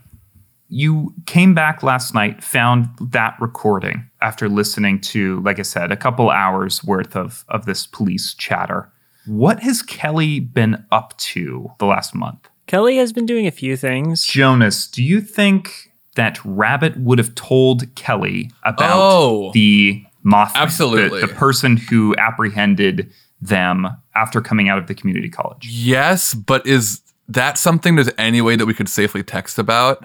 you came back last night, found that recording after listening to, like I said, a couple hours worth of, of this police chatter. What has Kelly been up to the last month? Kelly has been doing a few things. Jonas, do you think that Rabbit would have told Kelly about Oh. the moth? Absolutely. The, the person who apprehended them after coming out of the community college. Yes, but is that something there's any way that we could safely text about?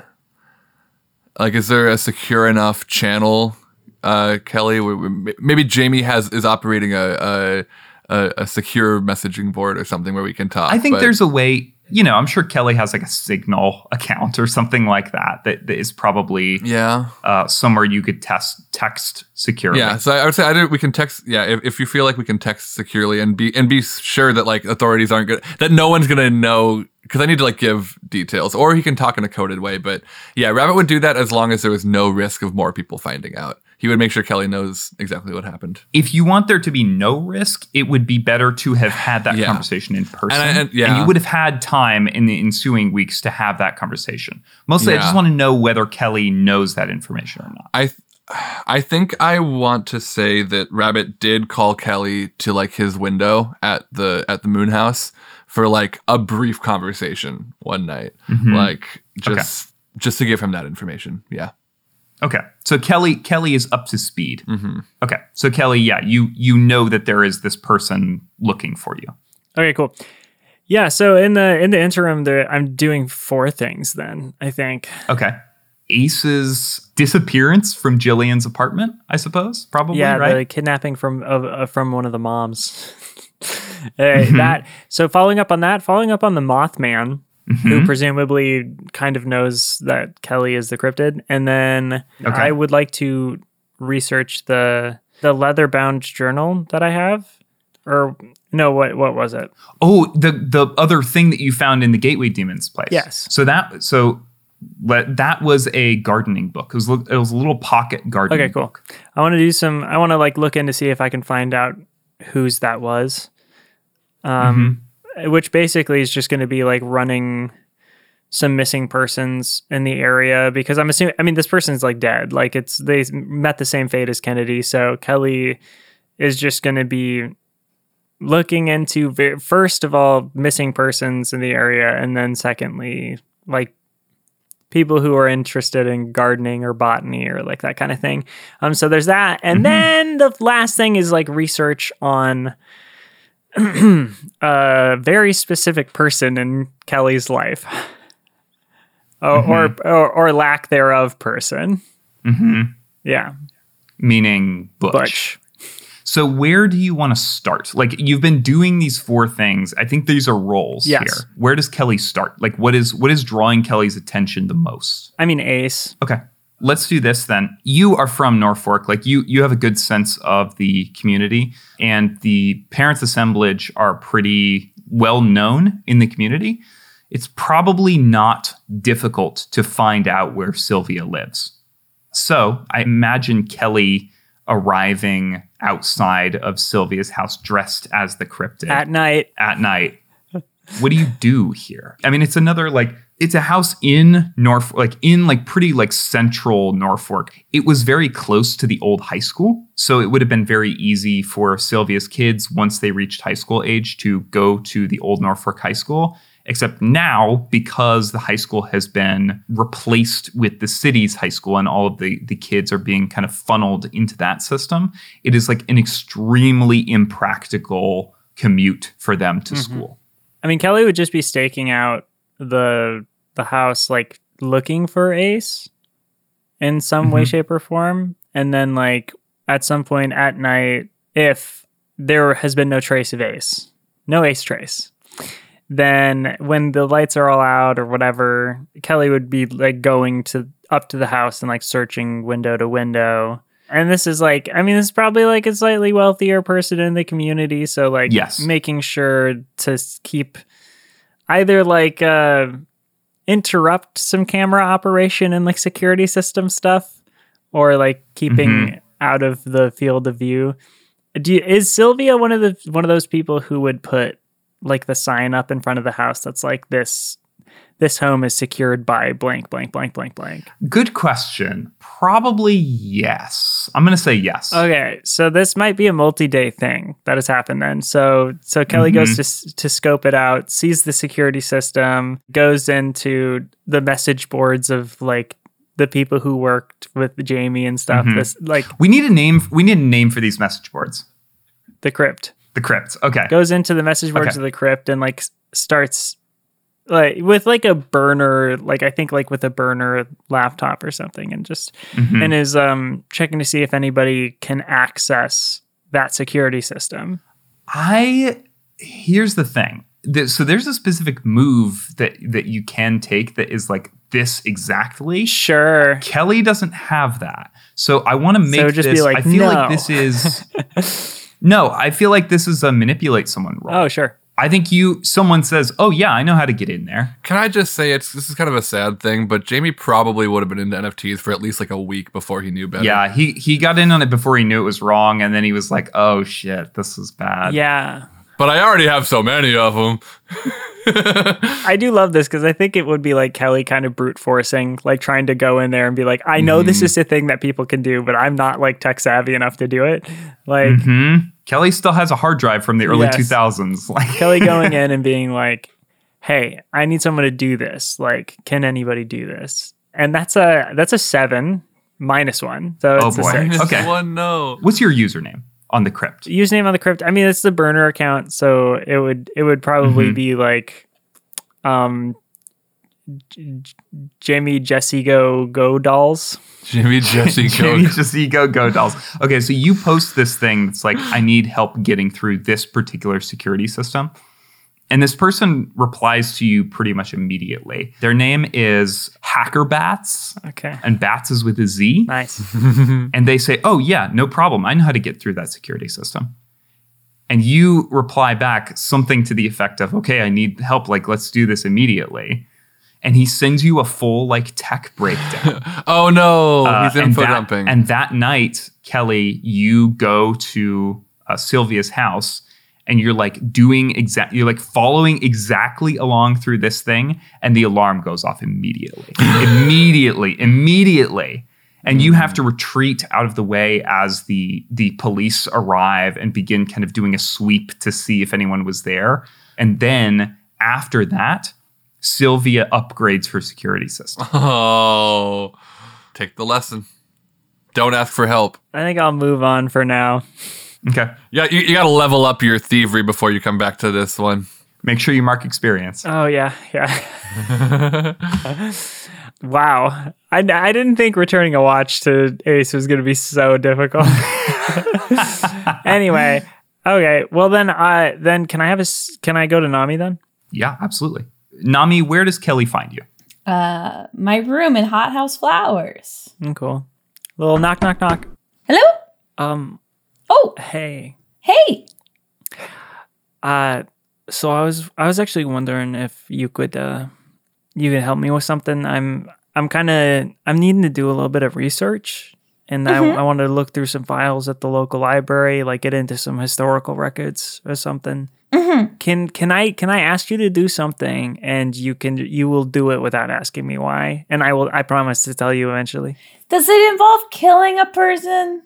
Like, is there a secure enough channel, uh, Kelly? Where, where maybe Jamie has is operating a, a a a secure messaging board or something where we can talk. I think but- there's a way, you know, I'm sure Kelly has like a signal account or something like that that, that is probably yeah. uh, somewhere you could test text securely. Yeah, so I would say I do, we can text. Yeah, if, if you feel like we can text securely and be and be sure that like authorities aren't good, that no one's gonna know because I need to like give details, or he can talk in a coded way. But yeah, Rabbit would do that as long as there was no risk of more people finding out. He would make sure Kelly knows exactly what happened. If you want there to be no risk, it would be better to have had that Yeah. conversation in person. And and- yeah. you would have had time in the ensuing weeks to have that conversation. Mostly, I just want to know whether Kelly knows that information or not. I I think I want to say that Rabbit did call Kelly to like his window at the at the Moon House for like a brief conversation one night, mm-hmm. like just just to give him that information. Yeah. Okay, so Kelly Kelly is up to speed. Mm-hmm. Okay, so Kelly, yeah, you you know that there is this person looking for you. Okay, cool. Yeah, so in the in the interim, there I'm doing four things. Then I think. Okay. Ace's disappearance from Jillian's apartment, I suppose, probably, yeah, right? the kidnapping from of uh, from one of the moms. Uh, That so following up on that, following up on the Mothman, who presumably kind of knows that Kelly is the cryptid, and then Okay. I would like to research the the leather bound journal that I have, or no, what what was it? Oh, the the other thing that you found in the Gateway Demon's place. Yes. So that so let, that was a gardening book. It was it was a little pocket gardening Okay, cool. book. I want to do some. I want to like look in to see if I can find out whose that was. Um, which basically is just going to be like running some missing persons in the area because I'm assuming. I mean, this person's like dead. Like it's they met the same fate as Kennedy, so Kelly is just going to be looking into ve- first of all missing persons in the area, and then secondly like people who are interested in gardening or botany or like that kind of thing. Um, so there's that, and then the last thing is like research on a very specific person in Kelly's life, or, or, or or lack thereof person. Mm-hmm. Yeah, Meaning Butch. Butch. So where do you want to start? Like you've been doing these four things. I think these are roles Yes. here. Where does Kelly start? Like what is what is drawing Kelly's attention the most? I mean Ace. Okay. Let's do this then. You are from Norfork. Like you you have a good sense of the community and the parents assemblage are pretty well known in the community. It's probably not difficult to find out where Silvia lives. So, I imagine Kelly arriving outside of Silvia's house dressed as the cryptid At night, at night. What do you do here? I mean, it's another like it's a house in Norfork, like in like pretty like central Norfork. It was very close to the old high school, so it would have been very easy for Silvia's kids once they reached high school age to go to the old Norfork High School. Except now, because the high school has been replaced with the city's high school and all of the, the kids are being kind of funneled into that system, it is like an extremely impractical commute for them to mm-hmm. school. I mean Kelly would just be staking out the the house, like looking for Ace in some way, Mhm. shape, or form, and then like at some point at night if there has been no trace of Ace, no Ace trace, then when the lights are all out or whatever, Kelly would be like going to up to the house and like searching window to window. And this is like, I mean, this is probably like a slightly wealthier person in the community. So, like, Yes. making sure to keep either like uh, interrupt some camera operation and like security system stuff or like keeping out of the field of view. Do you, is Silvia one of the one of those people who would put like the sign up in front of the house that's like this this home is secured by blank blank blank blank blank. Good question. Probably yes. I'm going to say yes. Okay, so this might be a multi-day thing that has happened then. So so Kelly goes mm-hmm. to to scope it out, sees the security system, goes into the message boards of like the people who worked with Jamie and stuff. Mm-hmm. This like We need a name. We need a name for these message boards. the crypt. The crypt. Okay. goes into the message boards Okay. of the crypt and like starts like with like a burner like i think like with a burner laptop or something and just Mhm. and is um checking to see if anybody can access that security system I here's the thing. So there's a specific move that that you can take that is like this exactly. sure Kelly doesn't have that. So I want to make So just be this. like, I feel no. like this is no. I feel like this is a manipulate someone role. oh sure I think you. Someone says, "Oh yeah, I know how to get in there." Can I just say it's this is kind of a sad thing, but Jamie probably would have been into NFTs for at least like a week before he knew better. Yeah, he he got in on it before he knew it was wrong, and then he was like, "Oh shit, this is bad." yeah But I already have so many of them. I do love this because I think it would be like Kelly kind of brute forcing, like trying to go in there and be like, I know this is a thing that people can do, but I'm not like tech savvy enough to do it. Like, Hmm. Kelly still has a hard drive from the early Yes. 2000s. Like Kelly going in and being like, "Hey, I need someone to do this. Like, can anybody do this?" And that's a that's a seven minus one, so Oh, it's a boy. six. Okay. One no. What's your username on the crypt? Username on the crypt. I mean, it's the burner account, so it would it would probably be like, um, J- J- Jamie Jesse Go Go Dolls. Jimmy Jesse Jamie Go. just ego go dolls. Okay, so you post this thing that's like, I need help getting through this particular security system. And this person replies to you pretty much immediately. Their name is Hacker Bats, Okay, and Bats is with a Z. nice. And they say, Oh, yeah, no problem. I know how to get through that security system. And you reply back something to the effect of, Okay, I need help. Like, let's do this immediately. And he sends you a full, like, tech breakdown. Oh no, Uh, he's and info that- dumping. And that night, Kelly, you go to uh, Silvia's house and you're like doing exact, you're like following exactly along through this thing, and the alarm goes off immediately, immediately, immediately. And you have to retreat out of the way as the the police arrive and begin kind of doing a sweep to see if anyone was there. And then after that, Silvia upgrades her security system. oh, take the lesson. Don't ask for help. I think I'll move on for now. Okay. Yeah, you, you got to level up your thievery before you come back to this one. Make sure you mark experience. Oh yeah, yeah. wow, I, I didn't think returning a watch to Ace was going to be so difficult. anyway, okay. Well then, I then can I have a, can I go to Nammi then? Yeah, absolutely. Nammi, where does Kelly find you? Uh, my room in Hothouse Flowers. Mm, cool. Little knock, knock, knock. Hello? Um, Oh, hey. hey. Uh, so I was I was actually wondering if you could uh you could help me with something. I'm I'm kind of I'm needing to do a little bit of research, and I mm-hmm. I wanted to look through some files at the local library, like get into some historical records or something. Mm-hmm. Can can I can I ask you to do something, and you can you will do it without asking me why, and I will I promise to tell you eventually. Does it involve killing a person?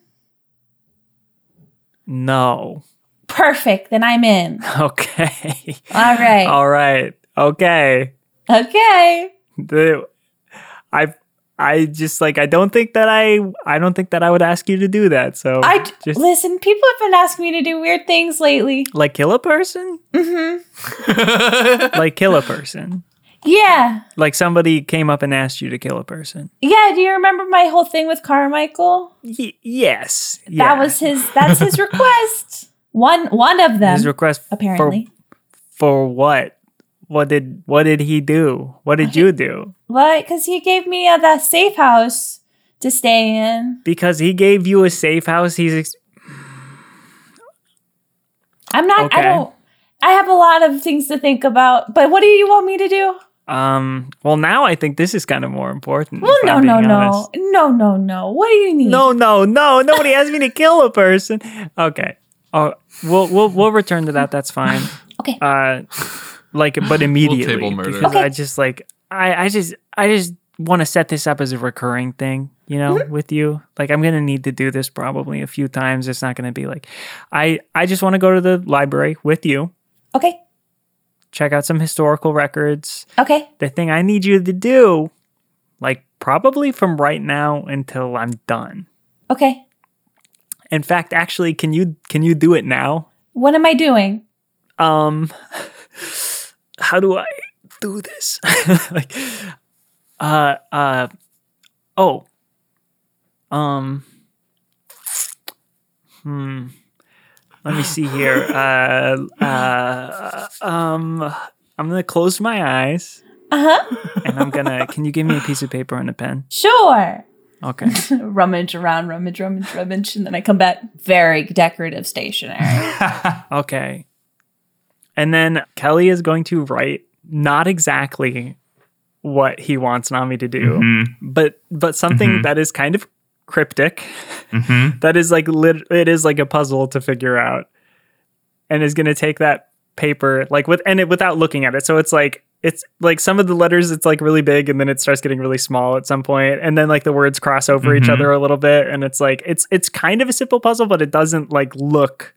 No. Perfect. Then I'm in. Okay. All right. All right. Okay. Okay. the I I just like I don't think that I I don't think that I would ask you to do that. So I just listen. People have been asking me to do weird things lately. like kill a person, Mm-hmm. like kill a person. Yeah. Like somebody came up and asked you to kill a person. Yeah. Do you remember my whole thing with Carmichael? Y- yes. That yeah. was his. That's his request. One. One of them. his request. for- apparently. For, what? What did what did he do? What did you do? What? Because he gave me uh, that safe house to stay in. Because he gave you a safe house. He's ex- I'm not. Okay. I don't. I have a lot of things to think about. But what do you want me to do? um. Well, now I think this is kind of more important. Well, no, no, no, no, no, no. What do you need? No, no, no. Nobody asked me to kill a person. Okay. Oh, we'll we'll we'll return to that. That's fine. Okay. Uh, like, but immediately table murder. because Okay. I just like I I just I just want to set this up as a recurring thing. You know, Mm-hmm. with you. Like, I'm gonna need to do this probably a few times. It's not gonna be like, I I just want to go to the library with you, Okay. check out some historical records. Okay. The thing I need you to do, like, probably from right now until I'm done. Okay. In fact, actually, can you can you do it now? What am I doing? Um how do I do this? like uh uh oh. Um hmm let me see here. Uh uh um I'm going to close my eyes Uh huh. and I'm going to can you give me a piece of paper and a pen? Sure. Okay. rummage around, rummage, rummage, rummage, and then I come back. Very decorative stationery. Okay. And then Kelly is going to write not exactly what he wants Nammi to do, Mhm. but but something Mhm. that is kind of cryptic. Mhm. That is like lit- it is like a puzzle to figure out, and is going to take that paper like with and it without looking at it. So it's like it's like some of the letters it's like really big and then it starts getting really small at some point and then like the words cross over each Mhm. other a little bit and it's like it's it's kind of a simple puzzle but it doesn't like look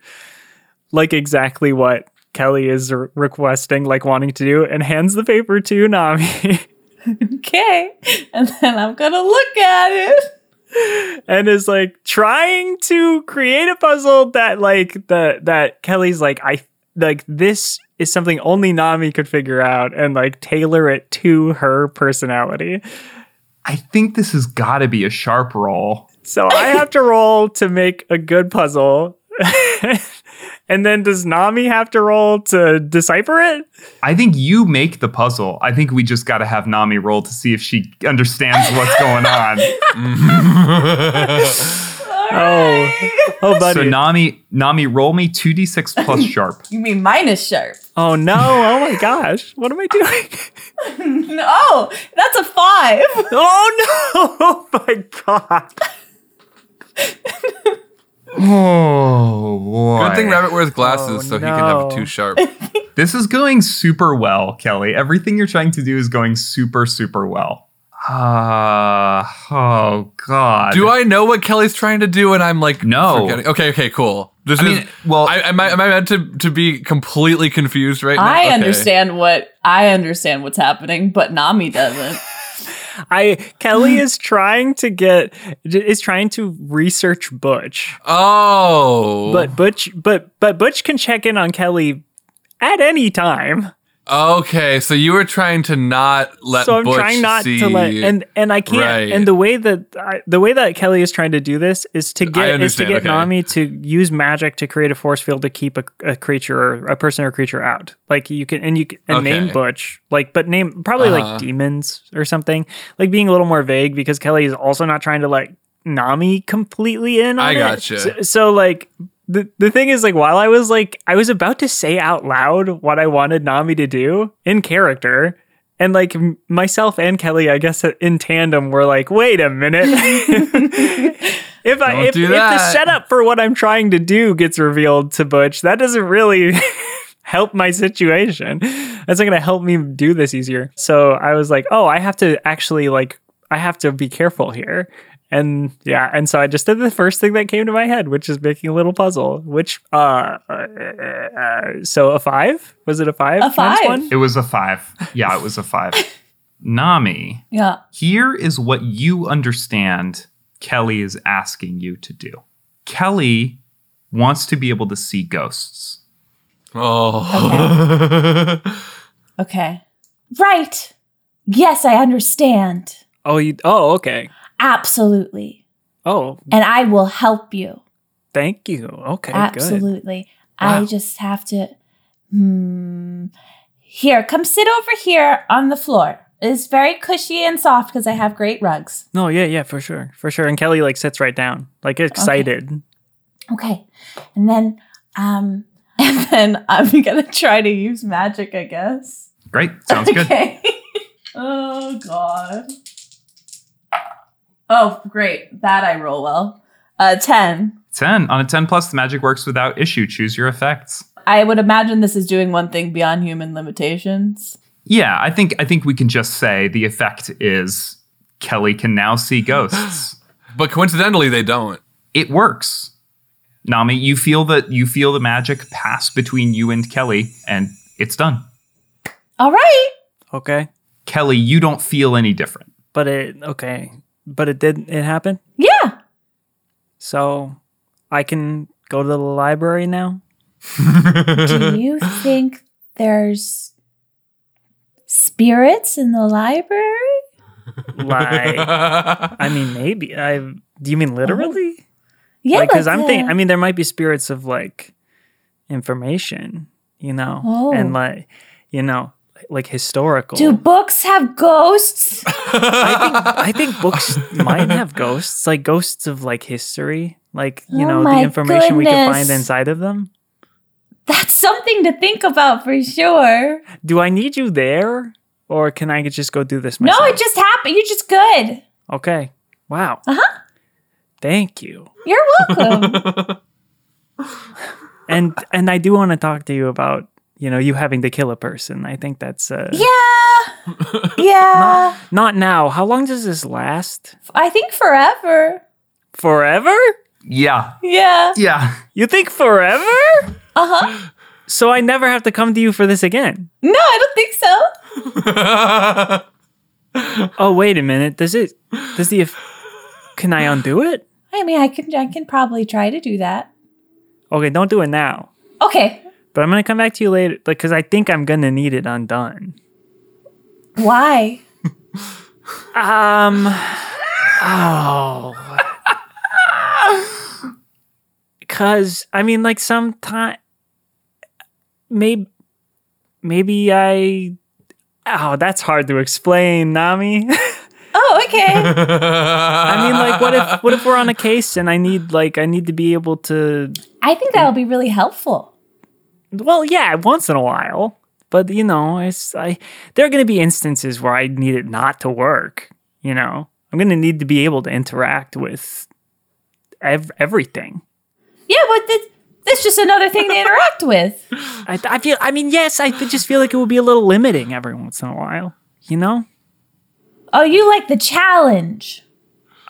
like exactly what Kelly is re- requesting like wanting to do and hands the paper to Nammi okay. And then I'm going to look at it. and is like trying to create a puzzle that like the that Kelly's like I like this is something only Nammi could figure out and like tailor it to her personality. I think this has got to be a sharp roll. So I have to roll to make a good puzzle. and then does Nammi have to roll to decipher it? I think you make the puzzle. I think we just got to have Nammi roll to see if she understands what's going on. Oh, oh, buddy. so Nammi, Nammi, roll me two d six plus sharp. You mean minus sharp? oh no! Oh my gosh! What am I doing? No, that's a five. oh no! Oh my god! Oh boy! Good thing Rabbit wears glasses Oh, so he can have no. it too sharp. This is going super well, Kelly. Everything you're trying to do is going super, super well. Uh, oh God. Do I know what Kelly's trying to do? And I'm like, No. forgetting- Okay, okay, cool. This I is mean, well- I, am, I, am I meant to, to be completely confused right now? I Okay. understand what I understand what's happening, but Nammi doesn't. I Kelly is trying to get is trying to research Butch, Oh, but Butch but but Butch can check in on Kelly at any time. Okay. So you were trying to not let. so I'm Butch trying not see, to let and and I can't Right. and the way that I, the way that Kelly is trying to do this is to get is to get okay. Nammi to use magic to create a force field to keep a, a creature or a person or creature out. Like you can and you can and name Okay. Butch like but name probably Uh-huh. like demons or something. Like being a little more vague because Kelly is also not trying to let Nammi completely in on I it. gotcha. So, so like the, the thing is like while I was like I was about to say out loud what I wanted Nammi to do in character and like m- myself and Kelly I guess uh, in tandem were like wait a minute. If I Don't if, do if the setup for what I'm trying to do gets revealed to Butch that doesn't really help my situation. That's not going to help me do this easier. So I was like oh I have to actually like I have to be careful here and yeah, and so I just did the first thing that came to my head, which is making a little puzzle. Which, uh, uh, uh so a five? Was it a five? A minus five. one? It was a five. Yeah, it was a five. Nammi, Yeah. here is what you understand Kelly is asking you to do. Kelly wants to be able to see ghosts. Oh, Okay. Right. Yes, I understand. Oh, you. Oh, okay. Absolutely. Oh, And I will help you. thank you. Okay, good. Absolutely. I just have to. Hmm. Here, come sit over here on the floor. It's very cushy and soft because I have great rugs. No, yeah, yeah, for sure, for sure. And Kelly like sits right down, like excited. Okay. And then, um, and then I'm gonna try to use magic, I guess. Great. Sounds good. Okay. oh god. Oh, great. That I roll well. Uh, ten. 10. On a 10 plus, the magic works without issue. Choose your effects. I would imagine this is doing one thing beyond human limitations. Yeah, I think I think we can just say the effect is Kelly can now see ghosts. But coincidentally, they don't. it works. Nammi, you feel that you feel the magic pass between you and Kelly, and it's done. All right. Okay, Kelly, you don't feel any different. but it okay, but it did it happen. Yeah. So I can go to the library now. Do you think there's spirits in the library? Like, I mean, maybe. I. Do you mean oh. literally? Yeah, because like I'm thinking. I mean, there might be spirits of like information, you know, Oh. and like, you know, like historical. do books have ghosts? I think I think books might have ghosts, like ghosts of like history, like you Oh know the information we can find inside of them. That's something to think about for sure. Do I need you there, or can I just go do this No, it just happened. You're just good. okay. Wow. Uh huh. Thank you. You're welcome. And and I do want to talk to you about you know you having to kill a person. I think that's uh, yeah. Yeah. not now. How long does this last? I think forever. Forever? Yeah. Yeah. Yeah. You think forever? Uh huh. So I never have to come to you for this again. No, I don't think so. Oh wait a minute. Does it? Does the? Can I undo it? I mean, I can. I can probably try to do that. Okay, don't do it now. Okay. But I'm gonna come back to you later, like, because I think I'm gonna need it undone. Why? Um. Oh. Because I mean, like, sometime, maybe, maybe I. Oh, that's hard to explain, Nammi. Oh, okay. I mean, like, what if, what if we're on a case and I need, like, I need to be able to. I think that will be really helpful. Well, yeah, once in a while, but you know, it's I. There are going to be instances where I need it not to work. You know, I'm going to need to be able to interact with ev- everything. Yeah, but th- that's just another thing to interact with. I, I feel. I mean, yes, I just feel like it would be a little limiting every once in a while. You know, Oh, you like the challenge.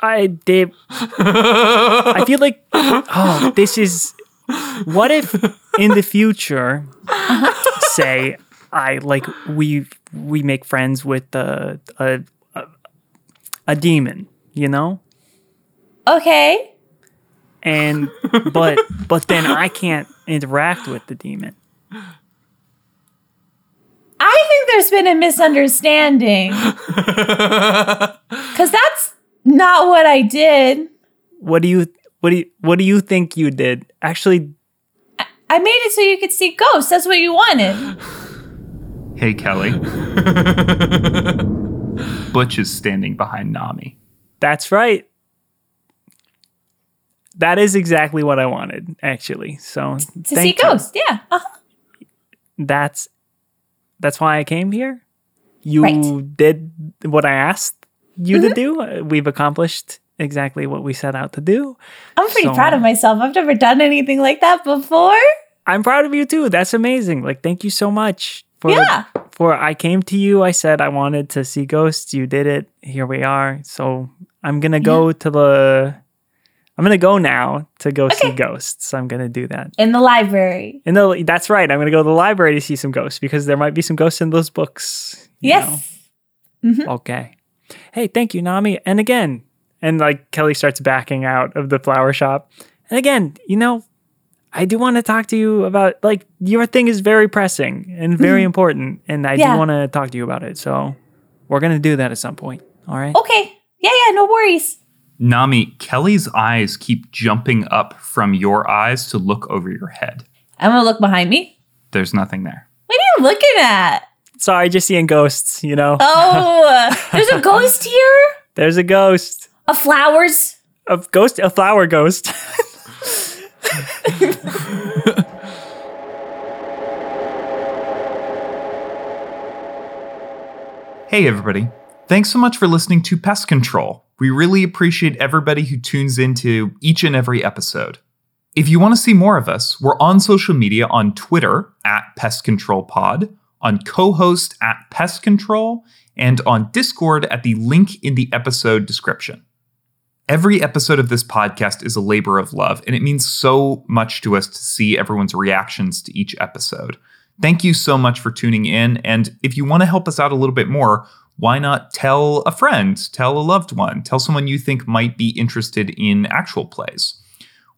I did. I feel like, oh, this is. What if in the future, say, I like we we make friends with a a, a, a demon, you know, Okay. and but but then I can't interact with the demon. I think there's been a misunderstanding. Cuz that's not what I did. What do you what do you what do you think you did? Actually, I made it so you could see ghosts. That's what you wanted. Hey, Kelly. Butch is standing behind Nammi. that's right. That is exactly what I wanted, actually. So To see you. ghosts. Yeah. Uh-huh. That's that's why I came here. You Right. did what I asked you Mm-hmm. to do. Uh, We've accomplished exactly what we set out to do. I'm pretty So- proud of myself. I've never done anything like that before. I'm proud of you too. That's amazing. Like, thank you so much for Yeah. for I came to you. I said I wanted to see ghosts. You did it. Here we are. So I'm gonna go to the. I'm gonna go now to go see ghosts. I'm gonna do that. In the library. And the, that's right. I'm gonna go to the library to see some ghosts because there might be some ghosts in those books. Yes. Mm-hmm. Okay. Hey, thank you, Nammi. And again, and like Kelly starts backing out of the flower shop. And again, you know, I do want to talk to you about like your thing is very pressing and mm-hmm. very important, and I Yeah. do want to talk to you about it. So we're gonna do that at some point. All right. Okay. Yeah, yeah, no worries. Nammi, Kelly's eyes keep jumping up from your eyes to look over your head. I'm gonna look behind me. There's nothing there. What are you looking at? Sorry, just seeing ghosts. You know, Oh, there's a ghost here. there's a ghost. Of flowers. A ghost, a flower ghost. Hey, everybody. Thanks so much for listening to Pest Control. We really appreciate everybody who tunes into each and every episode. If you want to see more of us, we're on social media on Twitter at Pest Control Pod, on Cohost at Pest Control, and on Discord at the link in the episode description. Every episode of this podcast is a labor of love, and it means so much to us to see everyone's reactions to each episode. Thank you so much for tuning in. And if you want to help us out a little bit more, why not tell a friend, tell a loved one, tell someone you think might be interested in actual plays?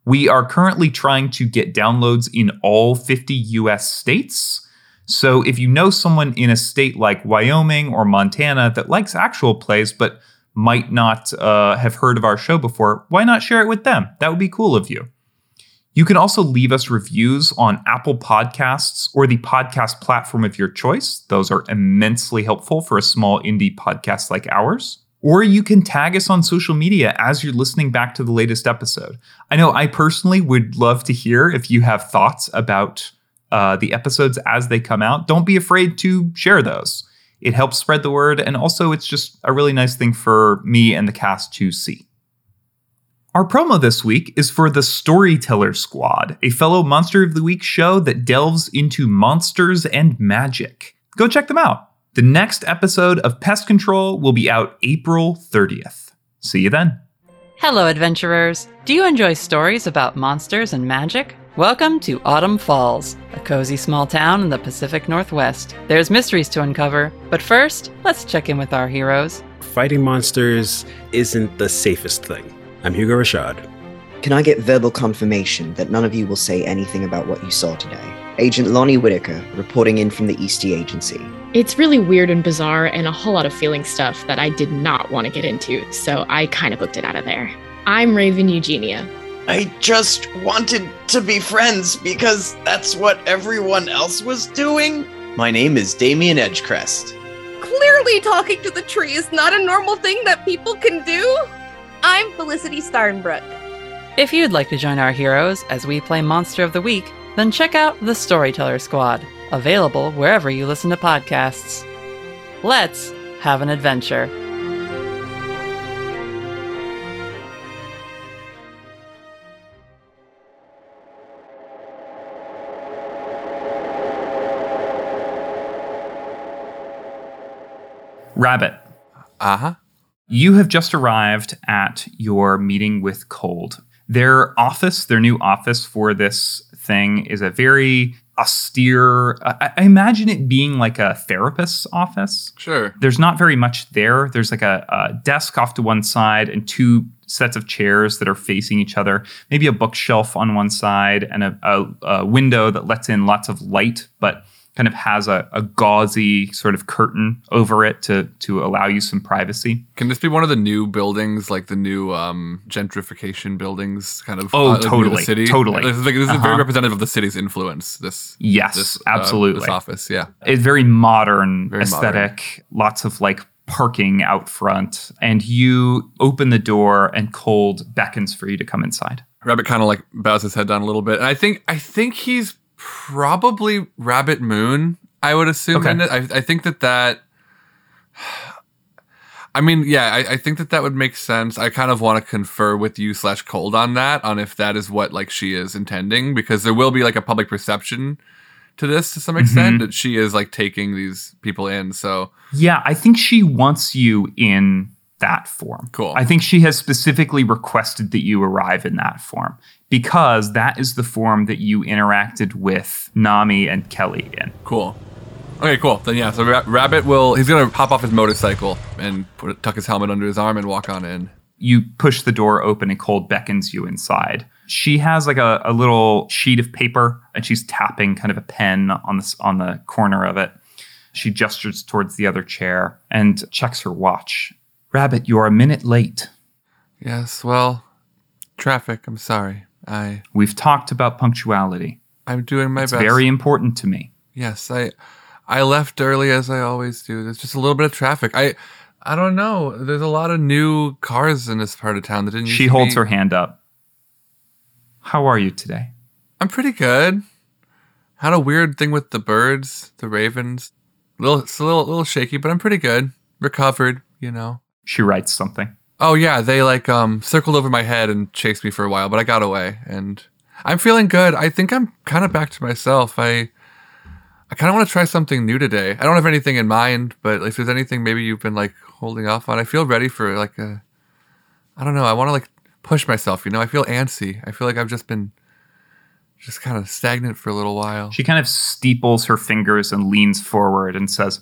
We are currently trying to get downloads in all 50 US states. So if you know someone in a state like Wyoming or Montana that likes actual plays but might not uh, have heard of our show before, why not share it with them? That would be cool of you. You can also leave us reviews on Apple Podcasts or the podcast platform of your choice. Those are immensely helpful for a small indie podcast like ours. Or you can tag us on social media as you're listening back to the latest episode. I know I personally would love to hear if you have thoughts about uh, the episodes as they come out. Don't be afraid to share those. It helps spread the word, and also it's just a really nice thing for me and the cast to see. Our promo this week is for the Storyteller Squad, a fellow Monster of the Week show that delves into monsters and magic. Go check them out. The next episode of Pest Control will be out April 30th. See you then. Hello, adventurers. Do you enjoy stories about monsters and magic? Welcome to Autumn Falls, a cozy small town in the Pacific Northwest. There's mysteries to uncover, but first, let's check in with our heroes. Fighting monsters isn't the safest thing. I'm Hugo Rashad. Can I get verbal confirmation that none of you will say anything about what you saw today? Agent Lonnie Whitaker, reporting in from the Eastie Agency. It's really weird and bizarre and a whole lot of feeling stuff that I did not want to get into, so I kind of booked it out of there. I'm Raven Eugenia. I just wanted to be friends because that's what everyone else was doing. My name is Damien Edgecrest. Clearly, talking to the tree is not a normal thing that people can do. I'm Felicity Starnbrook. If you'd like to join our heroes as we play Monster of the Week, then check out the Storyteller Squad, available wherever you listen to podcasts. Let's have an adventure. Rabbit, Uh huh. you have just arrived at your meeting with Cold. Their office, their new office for this thing, is a very austere. I, I imagine it being like a therapist's office. Sure. There's not very much there. There's like a, a desk off to one side and two sets of chairs that are facing each other. Maybe a bookshelf on one side and a, a, a window that lets in lots of light, but kind of has a, a gauzy sort of curtain over it to to allow you some privacy. Can this be one of the new buildings, like the new um, gentrification buildings, kind of? Oh, uh, totally, city? totally. This is, like, this is very Uh-huh. representative of the city's influence. This. Yes, this, uh, absolutely. this office, yeah. It's very modern Very aesthetic, lots of like parking out front, and you open the door and Cold beckons for you to come inside. Rabbit kind of like bows his head down a little bit, and I think I think he's probably Rabbit Moon. I would assume. Okay. I, I think that that. I mean, yeah, I, I think that that would make sense. I kind of want to confer with you slash cold on that, on if that is what like she is intending, because there will be like a public perception to this to some extent Mhm. that she is like taking these people in. So Yeah, I think she wants you in that form. Cool. I think she has specifically requested that you arrive in that form because that is the form that you interacted with Nammi and Kelly in. Cool. Okay, cool. Then yeah, so Ra- Rabbit will he's gonna hop off his motorcycle and put tuck his helmet under his arm and walk on in. You push the door open and Cold beckons you inside. She has like a, a little sheet of paper and she's tapping kind of a pen on the, on the corner of it. She gestures towards the other chair and checks her watch. Rabbit, you're a minute late. Yes, well, traffic, I'm sorry. I We've talked about punctuality. I'm doing my It's best. very important to me. Yes, I I left early as I always do. There's just a little bit of traffic. I I don't know. There's a lot of new cars in this part of town that didn't. She holds be- her hand up. How are you today? I'm pretty good. Had a weird thing with the birds, the ravens. Little, it's a little, little shaky, but I'm pretty good. Recovered, you know. She writes something. Oh yeah, they like um circled over my head and chased me for a while, but I got away and I'm feeling good. I think I'm kind of back to myself. I I kind of want to try something new today. I don't have anything in mind, but if there's anything maybe you've been like holding off on, I feel ready for like a I don't know, I want to like push myself, you know? I feel antsy. I feel like I've just been just kind of stagnant for a little while. She kind of steeples her fingers and leans forward and says,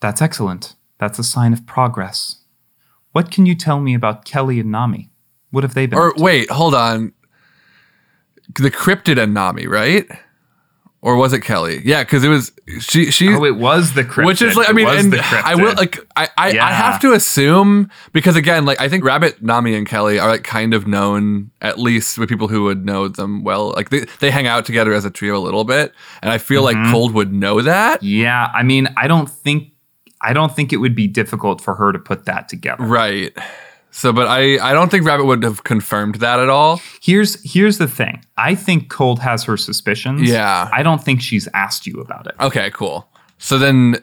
That's excellent. That's a sign of progress. What can you tell me about Kelly and Nammi? What have they been? Or wait, hold on. The cryptid and Nammi, right? Or was it Kelly? Yeah, because it was she. She. Oh, it was the cryptid. Which is like, I mean, and I will like, I, I, Yeah. I have to assume because again, like, I think Rabbit, Nammi, and Kelly are like kind of known at least with people who would know them well. Like they, they hang out together as a trio a little bit, and I feel Mhm. like Cold would know that. Yeah, I mean, I don't think I don't think it would be difficult for her to put that together. Right. So, but I, I don't think Rabbit would have confirmed that at all. Here's here's the thing. I think Cold has her suspicions. Yeah. I don't think she's asked you about it. Okay, cool. So then,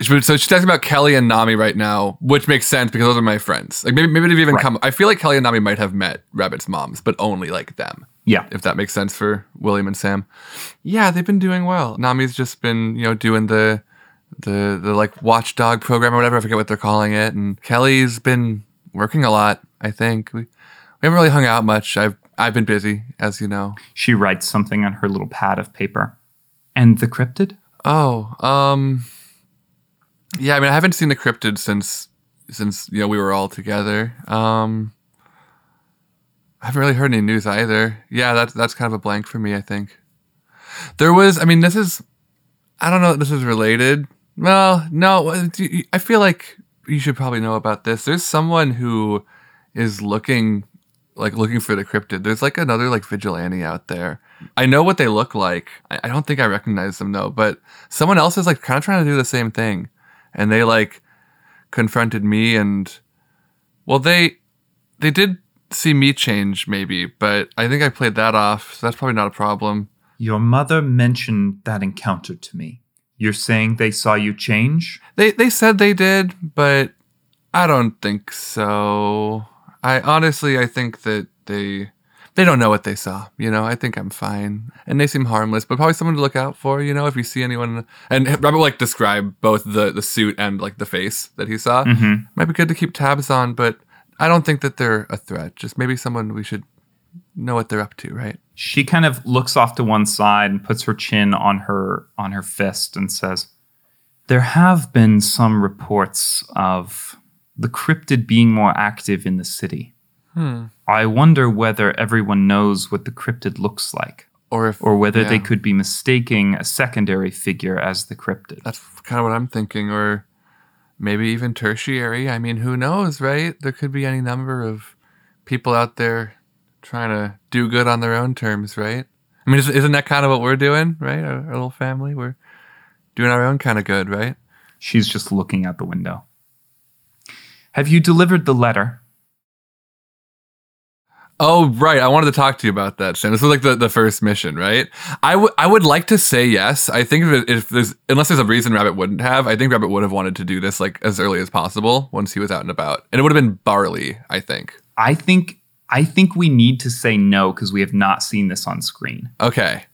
so she's talking about Kelly and Nammi right now, which makes sense because those are my friends. Like maybe maybe they've even Right. come. I feel like Kelly and Nammi might have met Rabbit's moms, but only like them. Yeah. If that makes sense for William and Sam. Yeah, they've been doing well. Nammi's just been you know doing the the the like watchdog program or whatever. I forget what they're calling it. And Kelly's been working a lot. I think we we haven't really hung out much. I've I've been busy, as you know. She writes something on her little pad of paper. And the cryptid? Oh, um, yeah. I mean, I haven't seen the cryptid since since you know we were all together. Um, I haven't really heard any news either. Yeah, that's that's kind of a blank for me. I think there was. I mean, this is. I don't know. if This is related. Well, no. uh, I feel like you should probably know about this. There's someone who is looking like looking for the cryptid. There's like another like vigilante out there. I know what they look like. I, I don't think I recognize them though, but someone else is like kind of trying to do the same thing. And they like confronted me and well they they did see me change maybe, but I think I played that off, so that's probably not a problem. Your mother mentioned that encounter to me. You're saying they saw you change? They they said they did, but I don't think so. I honestly I think that they they don't know what they saw. You know, I think I'm fine, and they seem harmless, but probably someone to look out for. You know, if you see anyone, and Robert like describe both the the suit and like the face that he saw. Mhm. Might be good to keep tabs on, but I don't think that they're a threat. Just maybe someone we should know what they're up to, right? She kind of looks off to one side and puts her chin on her on her fist and says, "There have been some reports of the cryptid being more active in the city. Hmm. I wonder whether everyone knows what the cryptid looks like, Or if or whether they could be mistaking a secondary figure as the cryptid." That's kind of what I'm thinking, or maybe even tertiary. I mean, who knows, right? There could be any number of people out there trying to do good on their own terms, right? I mean, is- isn't that kind of what we're doing, right? Our, our little family, we're doing our own kind of good, right? She's just looking out the window. Have you delivered the letter? Oh, right. I wanted to talk to you about that, Sam. This was like the, the first mission, right? I would I would like to say yes. I think if, if there's unless there's a reason Rabbit wouldn't have, I think Rabbit would have wanted to do this like as early as possible once he was out and about, and it would have been Barley. I think. I think I think we need to say no because we have not seen this on screen. Okay.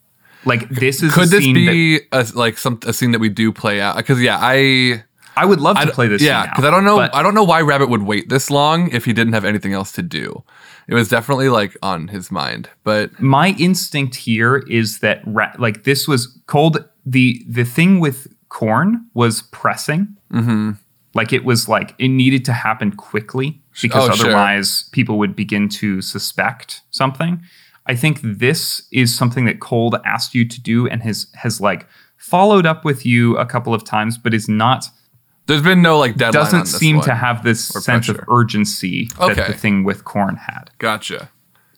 Like this is Could this be a, like some a scene that we do play out? Because yeah, I I would love to I- play this. Yeah, because I don't know. I don't know why Rabbit would wait this long if he didn't have anything else to do. It was definitely like on his mind, but my instinct here is that ra- like this was cold. The the thing with corn was pressing, mhm. Like it was like it needed to happen quickly because Oh, sure. otherwise people would begin to suspect something. I think this is something that Cold asked you to do and has has like followed up with you a couple of times, but is not There's been no like deadline. doesn't seem to have this sense of pressure. urgency that the thing with Corn had. Gotcha.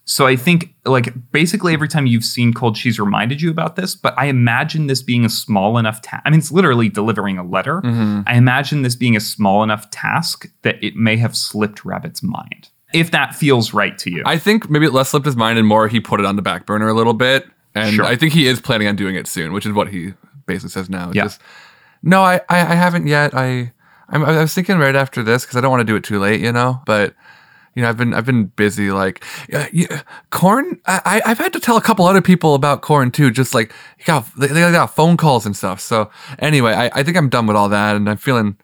So I think like basically every time you've seen Cold, she's reminded you about this. But I imagine this being a small enough task. I mean, it's literally delivering a letter. Mhm. I imagine this being a small enough task that it may have slipped Rabbit's mind. If that feels right to you. I think maybe it less slipped his mind and more he put it on the back burner a little bit. And Sure. I think he is planning on doing it soon, which is what he basically says now. Yeah. Just, no, I, I, I haven't yet. I, I'm, I was thinking right after this because I don't want to do it too late, you know. But you know, I've been I've been busy. Like, yeah, corn. I, I've had to tell a couple other people about corn too. Just like, got they, they got phone calls and stuff. So anyway, I, I think I'm done with all that, and I'm feeling.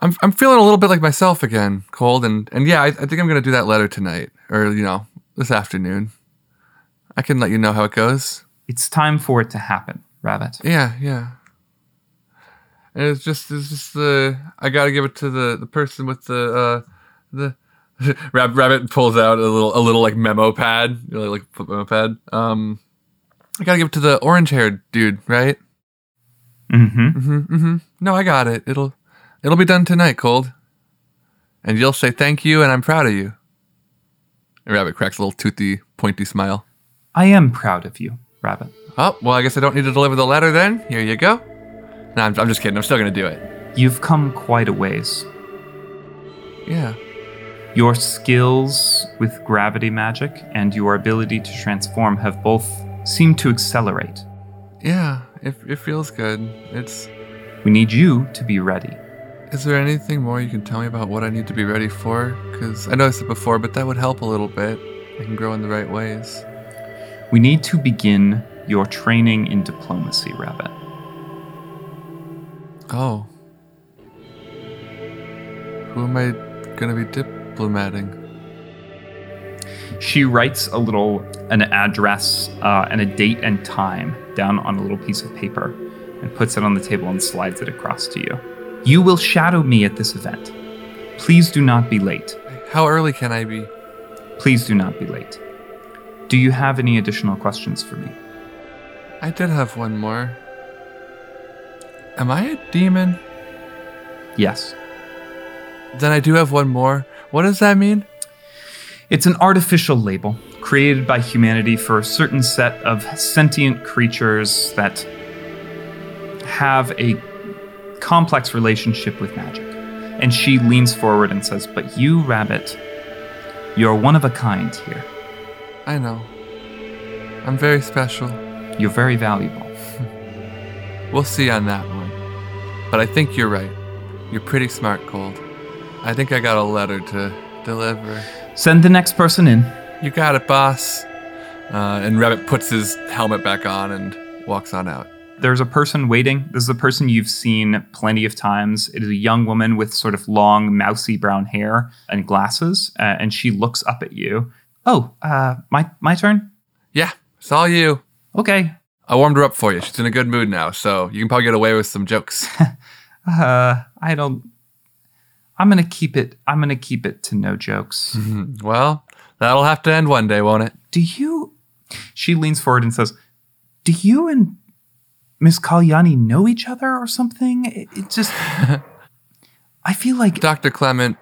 I'm, I'm feeling a little bit like myself again, cold, and and yeah, I, I think I'm gonna do that letter tonight, or you know, this afternoon. I can let you know how it goes. it's time for it to happen, Rabbit. Yeah, yeah. And it's just it's just the I gotta give it to the the person with the uh the Rab- Rabbit pulls out a little a little like memo pad, know, like memo pad. Um, I gotta give it to the orange haired dude, right? Mm-hmm. Mm-hmm. Mm-hmm. No, I got it. It'll it'll be done tonight, Cold. And you'll say thank you, and I'm proud of you. And Rabbit cracks a little toothy, pointy smile. I am proud of you, Rabbit. Oh, well, I guess I don't need to deliver the letter then. Here you go. No, I'm, I'm just kidding. I'm still gonna do it. You've come quite a ways. Yeah. Your skills with gravity magic and your ability to transform have both seemed to accelerate. Yeah, it, it feels good. It's. We need you to be ready. Is there anything more you can tell me about what I need to be ready for? Because I know I said before, but that would help a little bit. I can grow in the right ways. We need to begin your training in diplomacy, Rabbit. Oh. Who am I gonna be diplomating? She writes a little an address uh, and a date and time down on a little piece of paper and puts it on the table and slides it across to you. You will shadow me at this event. Please do not be late. How early can I be? Please do not be late. Do you have any additional questions for me? I did have one more. Am I a demon? Yes. Then I do have one more. What does that mean? It's an artificial label created by humanity for a certain set of sentient creatures that have a complex relationship with magic. And she leans forward and says, But you, Rabbit, you're one of a kind here. I know. I'm very special. You're very valuable. We'll see on that one. But I think you're right. You're pretty smart, Cold. I think I got a letter to deliver. Send the next person in. You got it, boss. Uh, and Rabbit puts his helmet back on and walks on out. There's a person waiting. This is a person you've seen plenty of times. It is a young woman with sort of long, mousy brown hair and glasses, uh, and she looks up at you. Oh, uh, my my turn. Yeah, it's all you. Okay. I warmed her up for you. She's in a good mood now, so you can probably get away with some jokes. Uh, I don't. I'm gonna keep it. I'm gonna keep it to no jokes. Mm-hmm. well, that'll have to end one day, won't it? Do you? She leans forward and says, "Do you and Miss Kalyani know each other or something?" It, it just. I feel like Dr. Clement,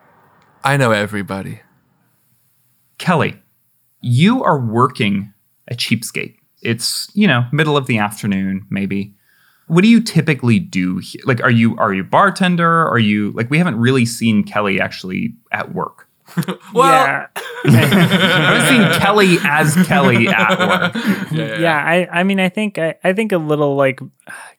I know everybody. Kelly, you are working a Cheapskate. It's, you know, middle of the afternoon, maybe. What do you typically do? he- Like, are you are you a bartender? Are you like we haven't really seen Kelly actually at work. yeah. I haven't seen Kelly as Kelly at work. yeah, I, I mean, I think, I, I think a little like,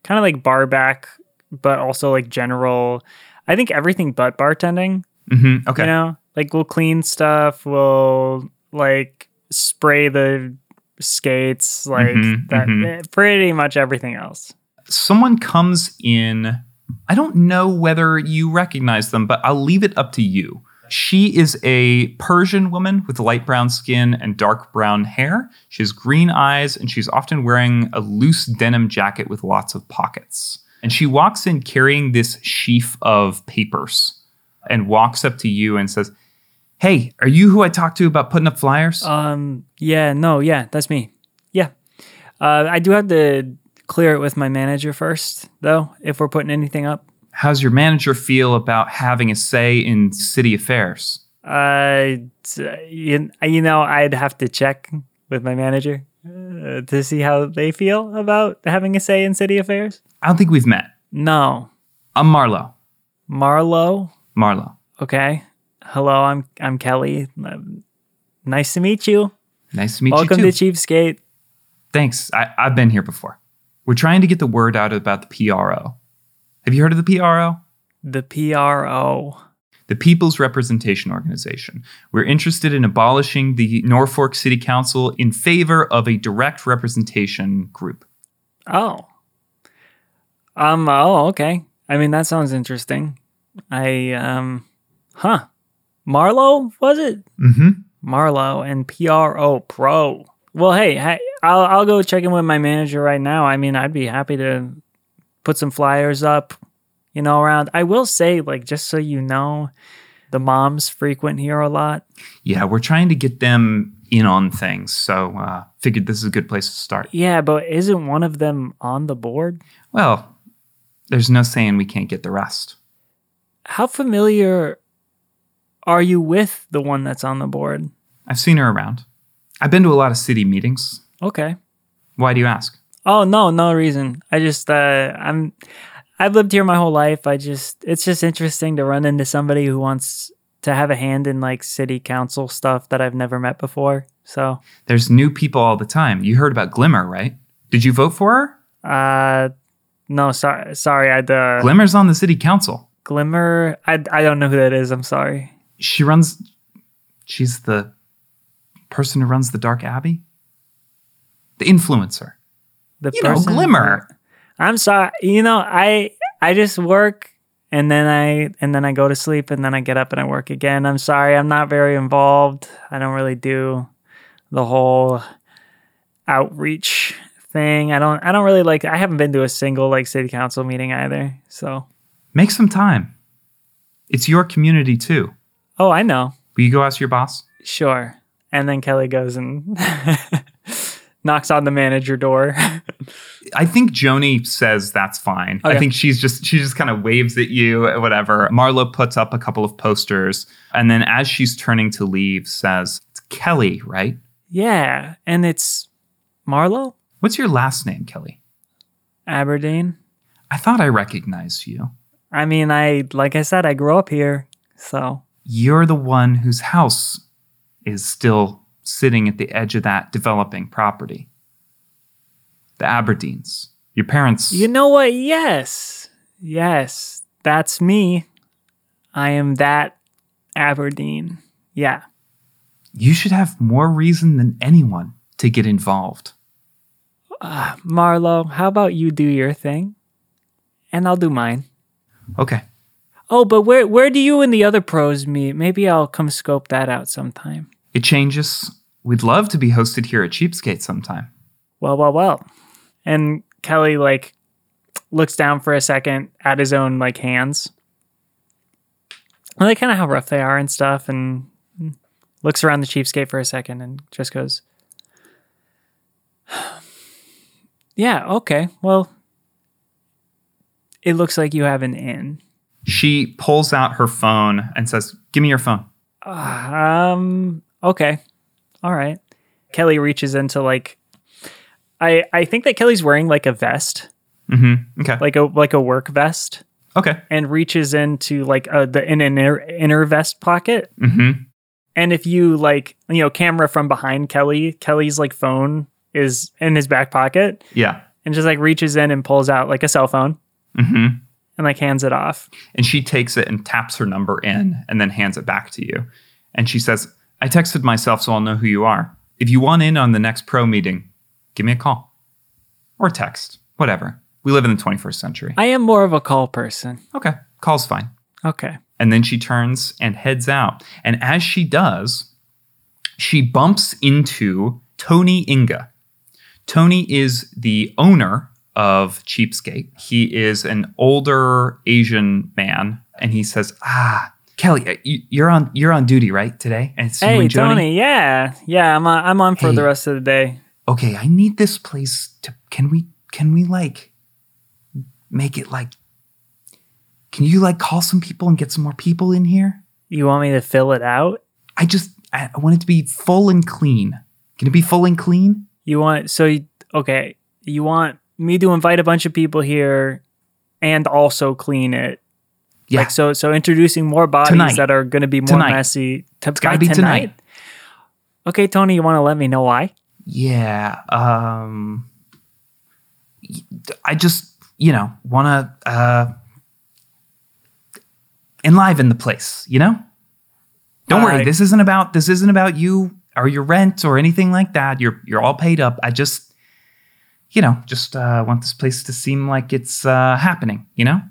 kind of like bar back, but also like general. I think everything but bartending. Mm-hmm. Okay. You know, like we'll clean stuff, we'll like spray the skates, like Mhm, that. mhm. eh, Pretty much everything else. Someone comes in. I don't know whether you recognize them, but I'll leave it up to you. She is a Persian woman with light brown skin and dark brown hair. She has green eyes, and she's often wearing a loose denim jacket with lots of pockets. And she walks in carrying this sheaf of papers and walks up to you and says, Hey, are you who I talked to about putting up flyers? Um, yeah, no, yeah, that's me. Yeah. Uh, I do have to clear it with my manager first, though, if we're putting anything up. How's your manager feel about having a say in city affairs? Uh, you, you know, I'd have to check with my manager uh, to see how they feel about having a say in city affairs. I don't think we've met. No. I'm Marlo. Marlo? Marlo. Okay. Hello, I'm I'm Kelly. Um, nice to meet you. Nice to meet Welcome you. Welcome to Cheapskate. Thanks. I, I've been here before. We're trying to get the word out about the PRO. Have you heard of the PRO? The PRO. The People's Representation Organization. We're interested in abolishing the Norfork City Council in favor of a direct representation group. Oh. Um. Oh. Okay. I mean, that sounds interesting. I um. Huh. Marlowe, was it? Mm-hmm. Marlo and PRO Pro. Well, hey, hey, I'll I'll go check in with my manager right now. I mean, I'd be happy to put some flyers up, you know, around. I will say, like, just so you know, the moms frequent here a lot. Yeah, we're trying to get them in on things. So uh, figured this is a good place to start. Yeah, but isn't one of them on the board? Well, there's no saying we can't get the rest. How familiar are you with the one that's on the board? I've seen her around. I've been to a lot of city meetings. Okay. Why do you ask? Oh no, no reason. I just uh I'm I've lived here my whole life. I just it's just interesting to run into somebody who wants to have a hand in like city council stuff that I've never met before. So There's new people all the time. You heard about Glimmer, right? Did you vote for her? uh no, sorry sorry, I'd uh Glimmer's on the city council. Glimmer I I don't know who that is, I'm sorry. She runs. She's the person who runs the Dark Abbey. The influencer. The You know, Glimmer. I'm sorry. You know, I I just work and then I and then I go to sleep and then I get up and I work again. I'm sorry. I'm not very involved. I don't really do the whole outreach thing. I don't I don't really like I haven't been to a single like city council meeting either. So, Make some time. It's your community too. oh, I know. Will you go ask your boss? Sure. And then Kelly goes and knocks on the manager door. I think Joni says that's fine. I think she's just she just kind of waves at you, whatever. Marlo puts up a couple of posters, and then as she's turning to leave, says, "It's Kelly, right? yeah, and it's Marlo What's your last name, Kelly? Aberdeen. I thought I recognized you. I mean, I like I said, I grew up here, so You're the one whose house is still sitting at the edge of that developing property. The Aberdeens. Your parents. you know what? Yes, yes, that's me. I am that Aberdeen. Yeah. you should have more reason than anyone to get involved. Uh, Marlo, how about you do your thing, and I'll do mine. Okay. Oh, but where where do you and the other pros meet? Maybe I'll come scope that out sometime. It changes. We'd love to be hosted here at Cheapskate sometime. Well, well, well. And Kelly like looks down for a second at his own like hands. I like kind of how rough they are and stuff, and looks around the cheapskate for a second and just goes, "Yeah, okay. Well, it looks like you have an in." She pulls out her phone and says, Give me your phone. Um. Okay. All right. Kelly reaches into like, I I think that Kelly's wearing like a vest, Mm-hmm. Okay. like a like a work vest, Okay. and reaches into like uh, the in an inner, inner vest pocket. Mm-hmm. And if you like, you know, camera from behind Kelly, Kelly's like phone is in his back pocket, Yeah. and just like reaches in and pulls out like a cell phone Mm-hmm. and like hands it off. And she takes it and taps her number in and then hands it back to you. And she says, I texted myself so I'll know who you are. If you want in on the next pro meeting, give me a call or text, whatever. We live in the 21st century. I am more of a call person. Okay. Call's fine. Okay. And then she turns and heads out. And as she does, she bumps into Tony Inga. Tony is the owner of Cheapskate. He is an older Asian man, and he says, "Ah, Kelly, uh, you- you're on you're on duty right today." And Hey, and? Tony. Yeah, yeah. I'm on, I'm on for Hey. the rest of the day. Okay, I need this place to. Can we can we like make it like? Can you like call some people and get some more people in here? You want me to fill it out? I just I, I want it to be full and clean. Can it be full and clean? You want so you, okay? You want me to invite a bunch of people here and also clean it? Yeah. Like so, so introducing more bodies Tonight. that are going to be more Tonight. messy. T- It's gotta be tonight. Okay, Tony, you want to let me know why? Yeah. Um I just, you know, want to uh enliven the place, you know? Don't worry, this isn't about this isn't about you or your rent or anything like that. You're you're all paid up. I just you know, just uh want this place to seem like it's uh happening, you know?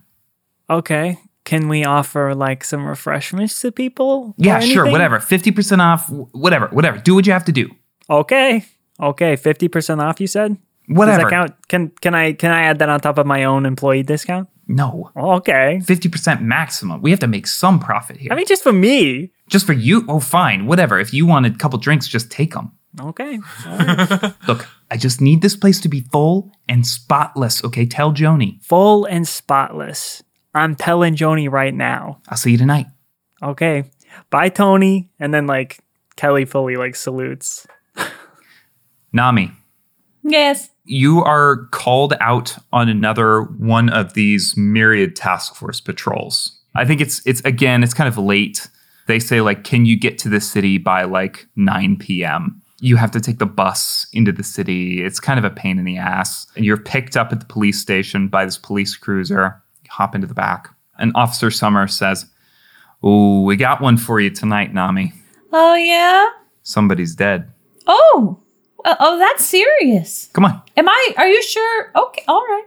Okay. Can we offer like some refreshments to people? Yeah, sure, whatever. 50% off, whatever, whatever. Do what you have to do. Okay. Okay. Fifty percent off. You said. Does Whatever. that count? Can can I can I add that on top of my own employee discount? No. Okay. 50% maximum. We have to make some profit here. I mean, just for me. Just for you? Oh, fine. Whatever. If you wanted a couple drinks, just take them. Okay. Look, I just need this place to be full and spotless. Okay, tell Joni. Full and spotless. I'm telling Joni right now. I'll see you tonight. Okay. Bye, Tony. And then like Kelly fully like salutes. Nammi, Yes. you are called out on another one of these myriad task force patrols. I think it's it's again, it's kind of late. They say like, can you get to the city by like 9 p.m.? You have to take the bus into the city. It's kind of a pain in the ass. And you're picked up at the police station by this police cruiser. You hop into the back. And Officer Sommer says, Oh, we got one for you tonight, Nammi. Oh yeah. Somebody's dead. Oh. Uh, oh, that's serious. Come on. Am I? Are you sure? Okay. All right.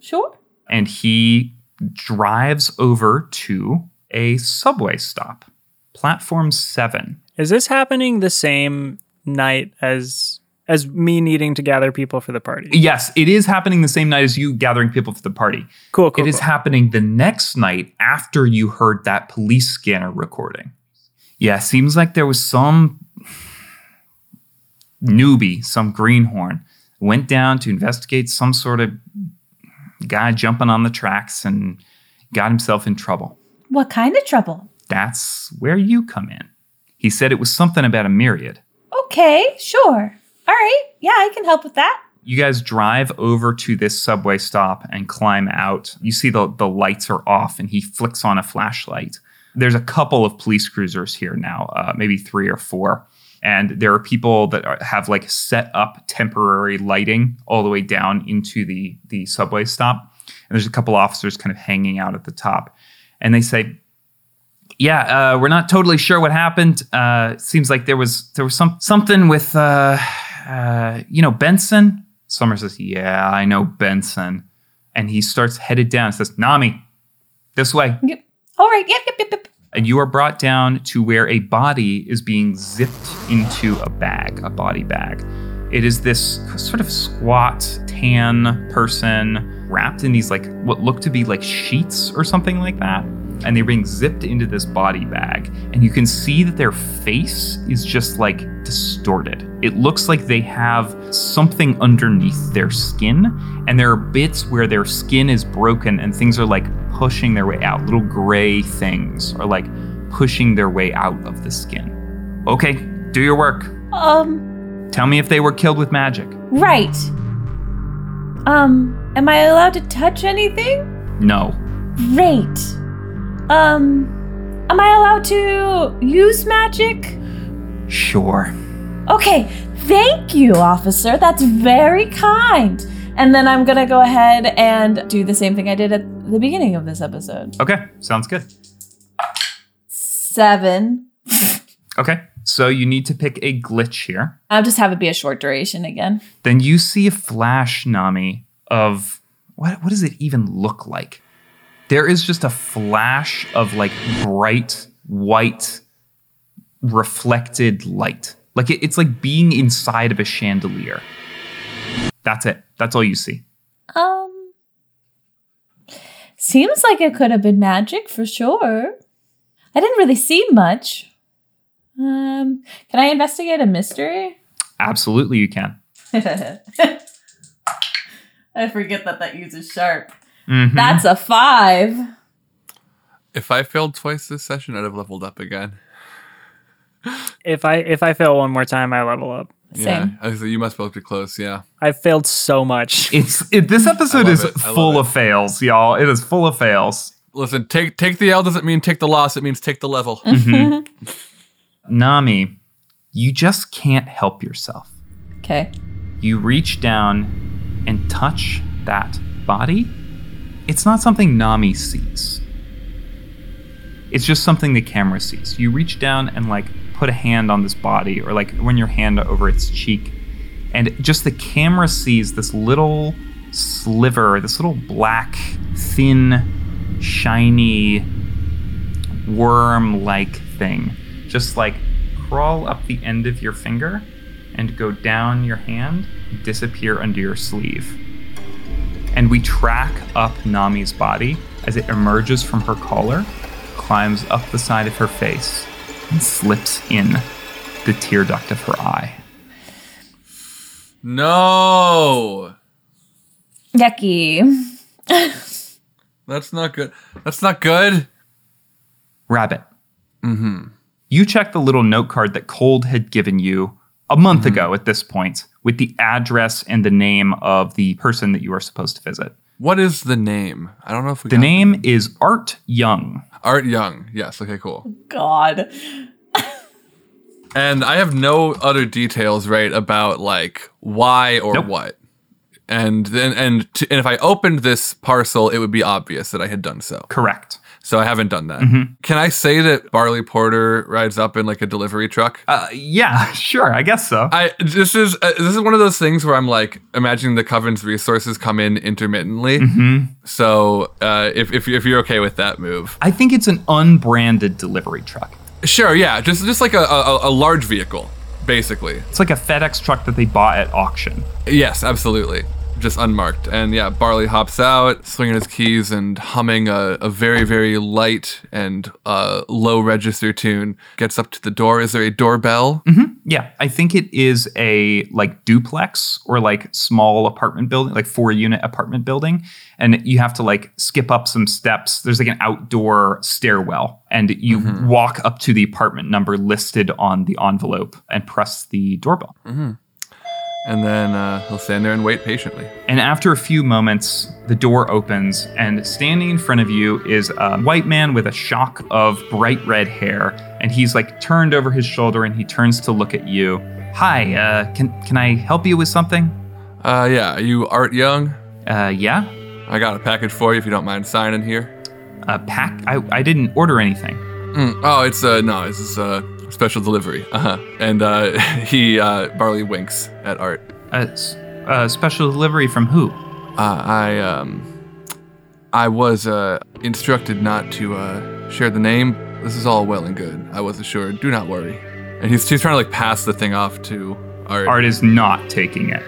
Sure. and he drives over to a subway stop, platform seven. Is this happening the same night as as me needing to gather people for the party? Yes, it is happening the same night as you gathering people for the party. Cool, cool. It is cool. happening the next night after you heard that police scanner recording. Yeah, seems like there was some newbie, some greenhorn, went down to investigate some sort of guy jumping on the tracks and got himself in trouble. What kind of trouble? That's where you come in. He said it was something about a myriad. Okay. Sure. All right. Yeah, I can help with that. You guys drive over to this subway stop and climb out. You see the, the lights are off, and he flicks on a flashlight. There's a couple of police cruisers here now, uh, maybe three or four. And there are people that are, have like set up temporary lighting all the way down into the, the subway stop. And there's a couple officers kind of hanging out at the top. And they say, yeah, uh, we're not totally sure what happened. Uh, seems like there was there was some something with uh, uh, you know Benson. Sommer says, "Yeah, I know Benson," and he starts headed down. Says, "Nammi, this way." Yep. All right. Yep. Yep. Yep. yep. And you are brought down to where a body is being zipped into a bag, a body bag. It is this sort of squat, tan person wrapped in these like what look to be like sheets or something like that. And they're being zipped into this body bag. And you can see that their face is just like distorted. It looks like they have something underneath their skin. And there are bits where their skin is broken and things are like pushing their way out. Little gray things are like pushing their way out of the skin. Okay, do your work. Um. Tell me if they were killed with magic. Right. Um. Am I allowed to touch anything? No. Great. Um. Am I allowed to use magic? Sure. Okay, thank you, officer. That's very kind. And then I'm gonna go ahead and do the same thing I did at the beginning of this episode. Okay, sounds good. Seven. Okay, so you need to pick a glitch here. I'll just have it be a short duration again. Then you see a flash, Nammi, of what, what does it even look like? There is just a flash of like bright white reflected light. Like it, it's like being inside of a chandelier. That's it. That's all you see. Um, seems like it could have been magic for sure. I didn't really see much. Um, can I investigate a mystery? Absolutely, you can. I forget that that uses sharp. Mhm. That's a five. If I failed twice this session, I'd have leveled up again. If I if I fail one more time, I level up. Yeah, I like, you must both be close. Yeah. I've failed so much. It's it, this episode is it. I love full it. of fails, y'all. It is full of fails. Listen, take take the L doesn't mean take the loss. It means take the level. Mhm. Nammi, you just can't help yourself. Okay. You reach down and touch that body. It's not something Nammi sees. It's just something the camera sees. You reach down and like put a hand on this body or like run your hand over its cheek and just the camera sees this little sliver, this little black, thin, shiny worm like thing just like crawl up the end of your finger and go down your hand, disappear under your sleeve. And we track up Nammi's body as it emerges from her collar, climbs up the side of her face, and slips in the tear duct of her eye. No, Yucky. that's not good. That's not good. Rabbit, Mm-hmm. you checked the little note card that Cold had given you a month ago at this point with the address and the name of the person that you are supposed to visit. What is the name? I don't know if we The got name is Art Young. Art Young. Yes. Okay. Cool. God. And I have no other details right about like why or Nope. what. And then and to, and if I opened this parcel, it would be obvious that I had done so. Correct. So I haven't done that. Mhm. Can I say that Barley Porter rides up in like a delivery truck? Uh, yeah, sure. I guess so. I this is uh, this is one of those things where I'm like imagining the coven's resources come in intermittently. hmm So uh, if if if you're okay with that move, I think it's an unbranded delivery truck. sure, yeah, just just like a a, a large vehicle, basically. It's like a FedEx truck that they bought at auction. Yes, absolutely. Just unmarked. And yeah, Barley hops out, swinging his keys and humming a, a very, very light and uh, low register tune. Gets up to the door. Is there a doorbell? hmm Yeah, I think it is a like duplex or like small apartment building, like four unit apartment building, and you have to like skip up some steps. There's like an outdoor stairwell, and you walk up to the apartment number listed on the envelope and press the doorbell. hmm And then uh, he'll stand there and wait patiently. And after a few moments, the door opens, and standing in front of you is a white man with a shock of bright red hair. And he's like turned over his shoulder and he turns to look at you. Hi, uh, can, can I help you with something? Uh, yeah, are you Art Young? Uh, yeah? I got a package for you if you don't mind signing here. A pack? I, I didn't order anything. Mm, oh, it's uh no, this is uh special delivery. Uh huh. And uh, he uh, Barley winks at Art. A, s- a special delivery from who? Uh, I um, I was uh instructed not to uh share the name. This is all well and good. I was assured. Do not worry. And he's he's trying to like pass the thing off to Art. Art is not taking it.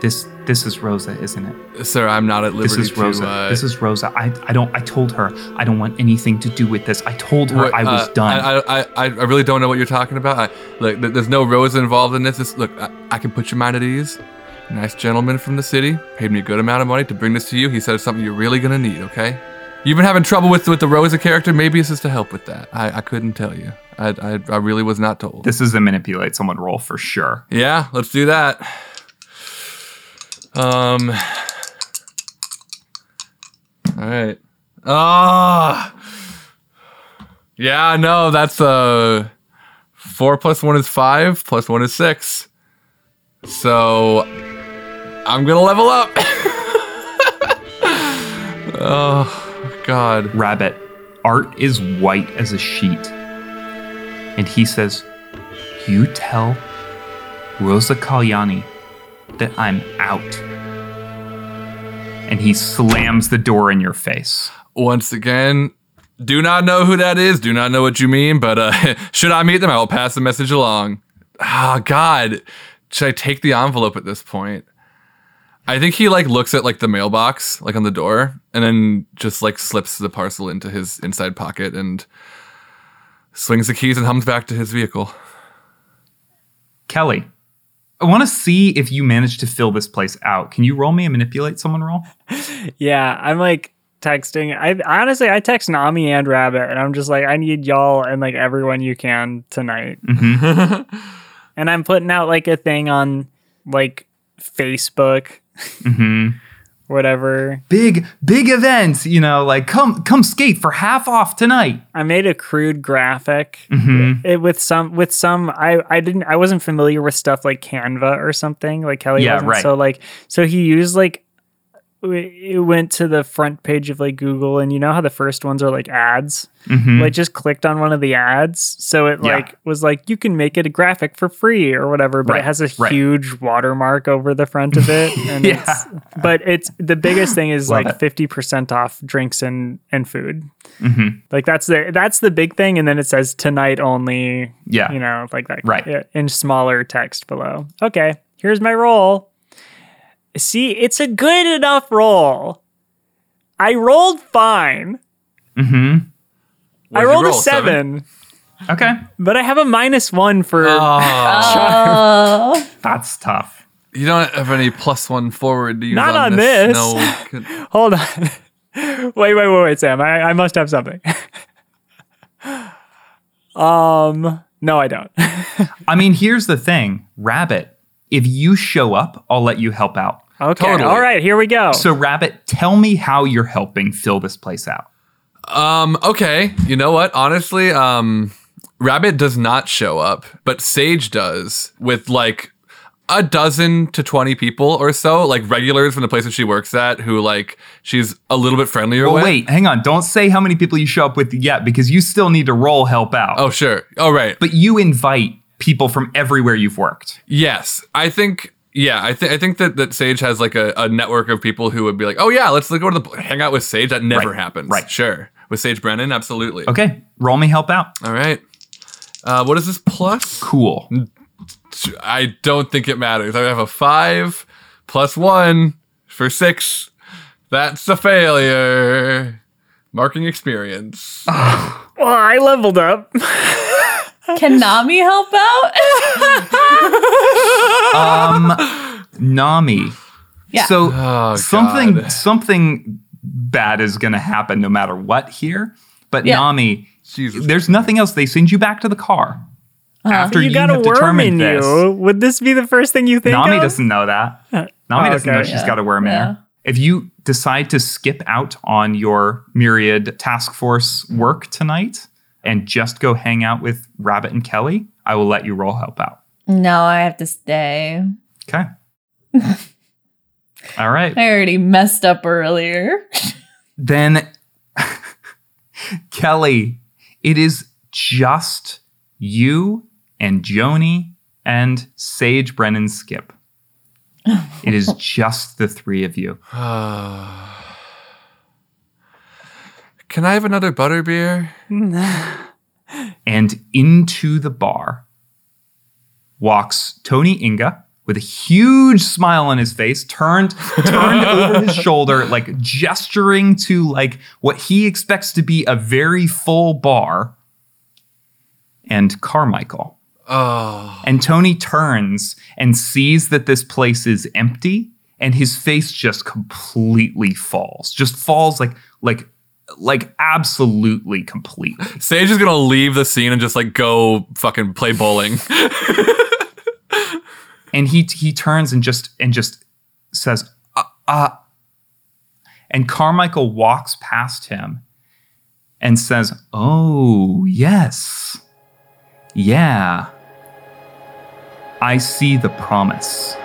This this is Rosa, isn't it? Sir, I'm not at liberty. This is Rosa. to. Uh, this is Rosa. I, I don't. I told her I don't want anything to do with this. I told her What, I was uh, done. I, I, I, I really don't know what you're talking about. I, look, there's no Rosa involved in this. This- look, I, I can put your mind at ease. Nice gentleman from the city paid me a good amount of money to bring this to you. He said it's something you're really gonna need. Okay. You've been having trouble with with the Rosa character. Maybe this is to help with that. I, I couldn't tell you. I, I, I really was not told. This is a manipulate someone role for sure. Yeah, let's do that. Um. All right. Ah. yeah, no, that's uh four plus one is five, plus one is six. So I'm gonna level up. oh God. Rabbit, Art is white as a sheet. And he says, You tell Rosa Kalyani that I'm out. And he slams the door in your face. Once again, do not know who that is. Do not know what you mean, but uh, should I meet them, I will pass the message along. Oh, God. Should I take the envelope at this point? I think he like looks at like the mailbox, like on the door, and then just like slips the parcel into his inside pocket and swings the keys and hums back to his vehicle. Kelly, I want to see if you manage to fill this place out. Can you roll me a manipulate someone roll? Yeah, I'm like texting. I honestly I text Nammi and Rabbit, and I'm just like, I need y'all and like everyone you can tonight. Mm-hmm. and I'm putting out like a thing on like Facebook, mm-hmm. Whatever. Big big events, you know, like come come skate for half off tonight. I made a crude graphic Mhm. it, with some with some I I didn't I wasn't familiar with stuff like Canva or something like Kelly Yeah, wasn't. right. So like so he used like it went to the front page of like Google and you know how the first ones are like ads. Mhm. Like just clicked on one of the ads, so it Yeah. like was like you can make it a graphic for free or whatever, but Right, it has a right. huge watermark over the front of it. And Yeah. it's, but it's the biggest thing is Love like fifty percent off drinks and and food. Mhm. Like that's the that's the big thing, and then it says tonight only. Yeah. you know, like that. Right. in smaller text below. Okay, here's my roll. See, it's a good enough roll. I rolled fine. Mm-hmm. I rolled a seven, Okay. but I have a minus one for. Oh. That's tough. You don't have any plus one forward to use Not on, on this. this. No. Good. Hold on. wait, wait, wait, wait, Sam. I, I must have something. um, no, I don't. I mean, here's the thing, Rabbit. If you show up, I'll let you help out. Okay. Totally. All right. Here we go. So, Rabbit, tell me how you're helping fill this place out. Um, okay. You know what? Honestly, um, Rabbit does not show up, but Sage does with like a dozen to 20 people or so, like regulars from the place that she works at who like she's a little bit friendlier Well, with. wait, hang on. Don't say how many people you show up with yet because you still need to roll help out. Oh, sure. Oh, right. But you invite people from everywhere you've worked. Yes, I think. Yeah, I think I think that, that Sage has like a, a network of people who would be like, oh yeah, let's go to the hang out with Sage. That never Right, happens. right. Sure. With Sage Brennan, absolutely. Okay, roll me help out. All right. Uh, what is this plus? Cool. I don't think it matters. I have a five plus one for six. That's a failure. Marking experience. well, I leveled up. Can Nammi help out? Um, Nammi. Yeah. So Oh, something God. something bad is going to happen no matter what here. But Yeah. Nammi, Jesus. there's nothing else. They send you back to the car after you, you, got a have worm determined in this. you. Would this be the first thing you think Nammi of? doesn't know that. Nammi Oh, doesn't know okay. she's Yeah. got a worm in Yeah. her. If you decide to skip out on your myriad task force work tonight and just go hang out with Rabbit and Kelly, I will let you roll help out. no, I have to stay. Okay. All right. I already messed up earlier. Then, Kelly, it is just you and Joni and Sage Brennan Skip. It is just the three of you. Can I have another butterbeer? And into the bar walks Tony Inga with a huge smile on his face, turned turned over his shoulder, like gesturing to like what he expects to be a very full bar. And Carmichael. Oh, And Tony turns and sees that this place is empty, and his face just completely falls. Just falls like like like absolutely complete. Sage is gonna leave the scene and just like go fucking play bowling. and he he turns and just and just says uh, uh and Carmichael walks past him and says oh yes yeah i see the promise